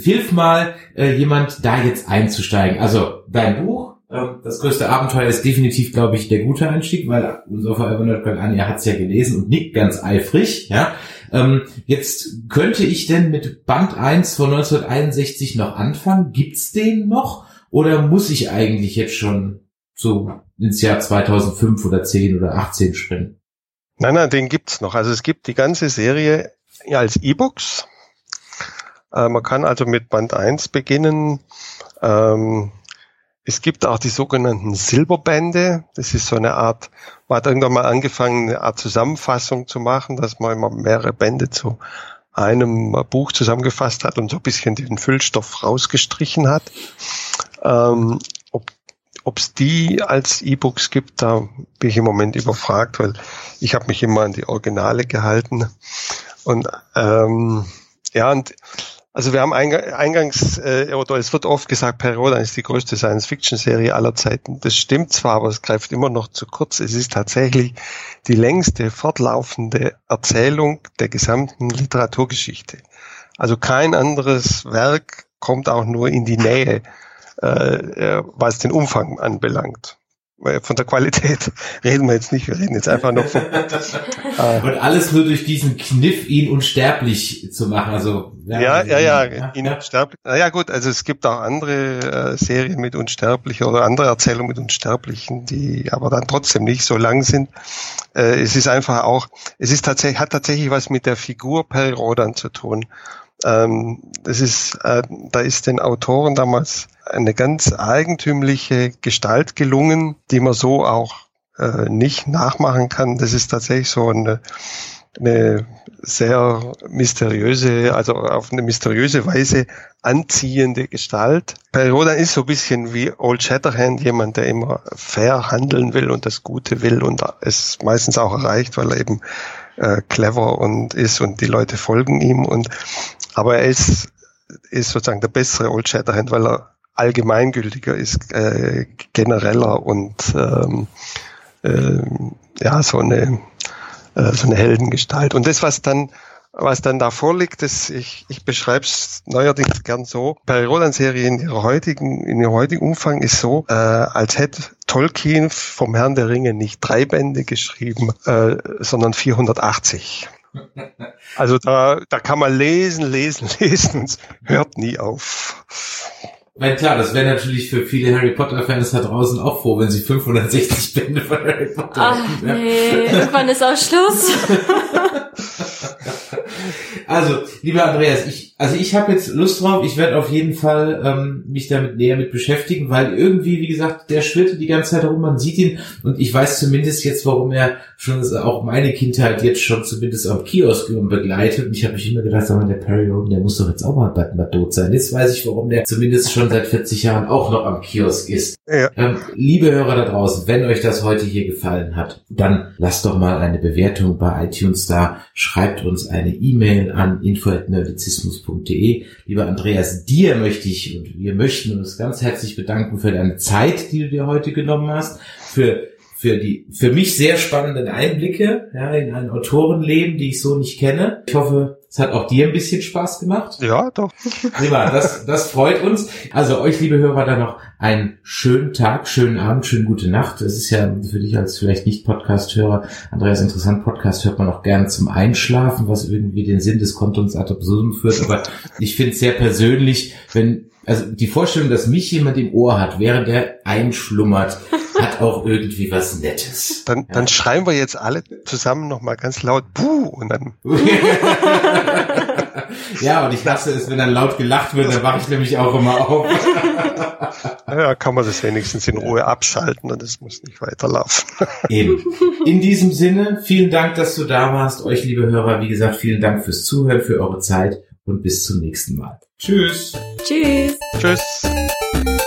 hilf mal äh, jemand da jetzt einzusteigen. Also dein Buch, ähm, das größte Abenteuer ist definitiv, glaube ich, der gute Einstieg, weil unser Verwundert Anja hat es ja gelesen und nickt ganz eifrig. Ja, ähm, jetzt könnte ich denn mit Band 1 von 1961 noch anfangen? Gibt's den noch? Oder muss ich eigentlich jetzt schon so ins Jahr 2005 oder 10 oder 18 springen? Nein, nein, den gibt's noch. Also es gibt die ganze Serie als E-Books. Äh, man kann also mit Band 1 beginnen. Ähm, es gibt auch die sogenannten Silberbände. Das ist so eine Art, man hat irgendwann mal angefangen, eine Art Zusammenfassung zu machen, dass man immer mehrere Bände zu einem Buch zusammengefasst hat und so ein bisschen den Füllstoff rausgestrichen hat. Ähm, ob es die als E-Books gibt, da bin ich im Moment überfragt, weil ich habe mich immer an die Originale gehalten. Und ähm, ja, und also wir haben eingangs, äh, oder es wird oft gesagt, Periodan ist die größte Science-Fiction-Serie aller Zeiten. Das stimmt zwar, aber es greift immer noch zu kurz. Es ist tatsächlich die längste fortlaufende Erzählung der gesamten Literaturgeschichte. Also kein anderes Werk kommt auch nur in die Nähe äh, äh, was den Umfang anbelangt. Von der Qualität [laughs] reden wir jetzt nicht, wir reden jetzt einfach nur von. [laughs] Äh, Und alles nur durch diesen Kniff, ihn unsterblich zu machen. Also ja, ja, ja, ja, ja ihn ja. unsterblich. Naja gut, also es gibt auch andere äh, Serien mit Unsterblichen oder andere Erzählungen mit Unsterblichen, die aber dann trotzdem nicht so lang sind. Äh, es ist einfach auch, es ist tatsächlich, hat tatsächlich was mit der Figur Perry Rodan zu tun. Ähm, das ist, äh, da ist den Autoren damals eine ganz eigentümliche Gestalt gelungen, die man so auch äh, nicht nachmachen kann. Das ist tatsächlich so eine, eine sehr mysteriöse, also auf eine mysteriöse Weise anziehende Gestalt. Perrodan ist so ein bisschen wie Old Shatterhand, jemand, der immer fair handeln will und das Gute will und es meistens auch erreicht, weil er eben äh, clever und ist und die Leute folgen ihm und aber er ist, ist sozusagen der bessere Old Shatterhand, weil er allgemeingültiger ist, äh, genereller und ähm, äh, ja, so eine, äh, so eine Heldengestalt. Und das, was dann was dann da vorliegt, das, ich, ich beschreibe es neuerdings gern so. Bei Roland-Serie in ihrer heutigen, in ihrem heutigen Umfang ist so, äh, als hätte Tolkien vom Herrn der Ringe nicht drei Bände geschrieben, äh, sondern 480. Also da, da kann man lesen, lesen, [laughs] lesen hört nie auf. Weil klar, das wäre natürlich für viele Harry Potter-Fans da draußen auch froh, wenn sie 560 Bände von Harry Potter Ach, hätten. Nee, irgendwann ist auch Schluss. [laughs] Also, lieber Andreas, ich, also ich habe jetzt Lust drauf. Ich werde auf jeden Fall ähm, mich damit näher mit beschäftigen, weil irgendwie, wie gesagt, der schwirrte die ganze Zeit herum. Man sieht ihn und ich weiß zumindest jetzt, warum er schon auch meine Kindheit jetzt schon zumindest am Kiosk begleitet. Und ich habe mich immer gedacht, sag mal, der Perry Roden, der muss doch jetzt auch mal bald mal tot sein. Jetzt weiß ich, warum der zumindest schon seit 40 Jahren auch noch am Kiosk ist. Ja. Ähm, liebe Hörer da draußen, wenn euch das heute hier gefallen hat, dann lasst doch mal eine Bewertung bei iTunes da. Schreibt uns eine E-Mail an info.nerdizismus.de. Lieber Andreas, dir möchte ich und wir möchten uns ganz herzlich bedanken für deine Zeit, die du dir heute genommen hast, für für die für mich sehr spannenden Einblicke ja, in ein Autorenleben, die ich so nicht kenne. Ich hoffe, es hat auch dir ein bisschen Spaß gemacht. Ja, doch. Prima, das, das freut uns. Also euch, liebe Hörer, dann noch einen schönen Tag, schönen Abend, schönen gute Nacht. Das ist ja für dich als vielleicht nicht Podcast-Hörer, Andreas, interessant, Podcast hört man auch gerne zum Einschlafen, was irgendwie den Sinn des Kontons ad absurdum führt. Aber ich finde es sehr persönlich, wenn also die Vorstellung, dass mich jemand im Ohr hat, während er einschlummert, hat auch irgendwie was Nettes. Dann, ja. dann schreien wir jetzt alle zusammen nochmal ganz laut Buh und dann. [laughs] ja, und ich hasse es, wenn dann laut gelacht wird, dann wache ich nämlich auch immer auf. [laughs] ja, kann man das wenigstens in Ruhe abschalten und es muss nicht weiterlaufen. [laughs] Eben. In diesem Sinne, vielen Dank, dass du da warst. Euch, liebe Hörer, wie gesagt, vielen Dank fürs Zuhören, für eure Zeit und bis zum nächsten Mal. Tschüss. Tschüss. Tschüss.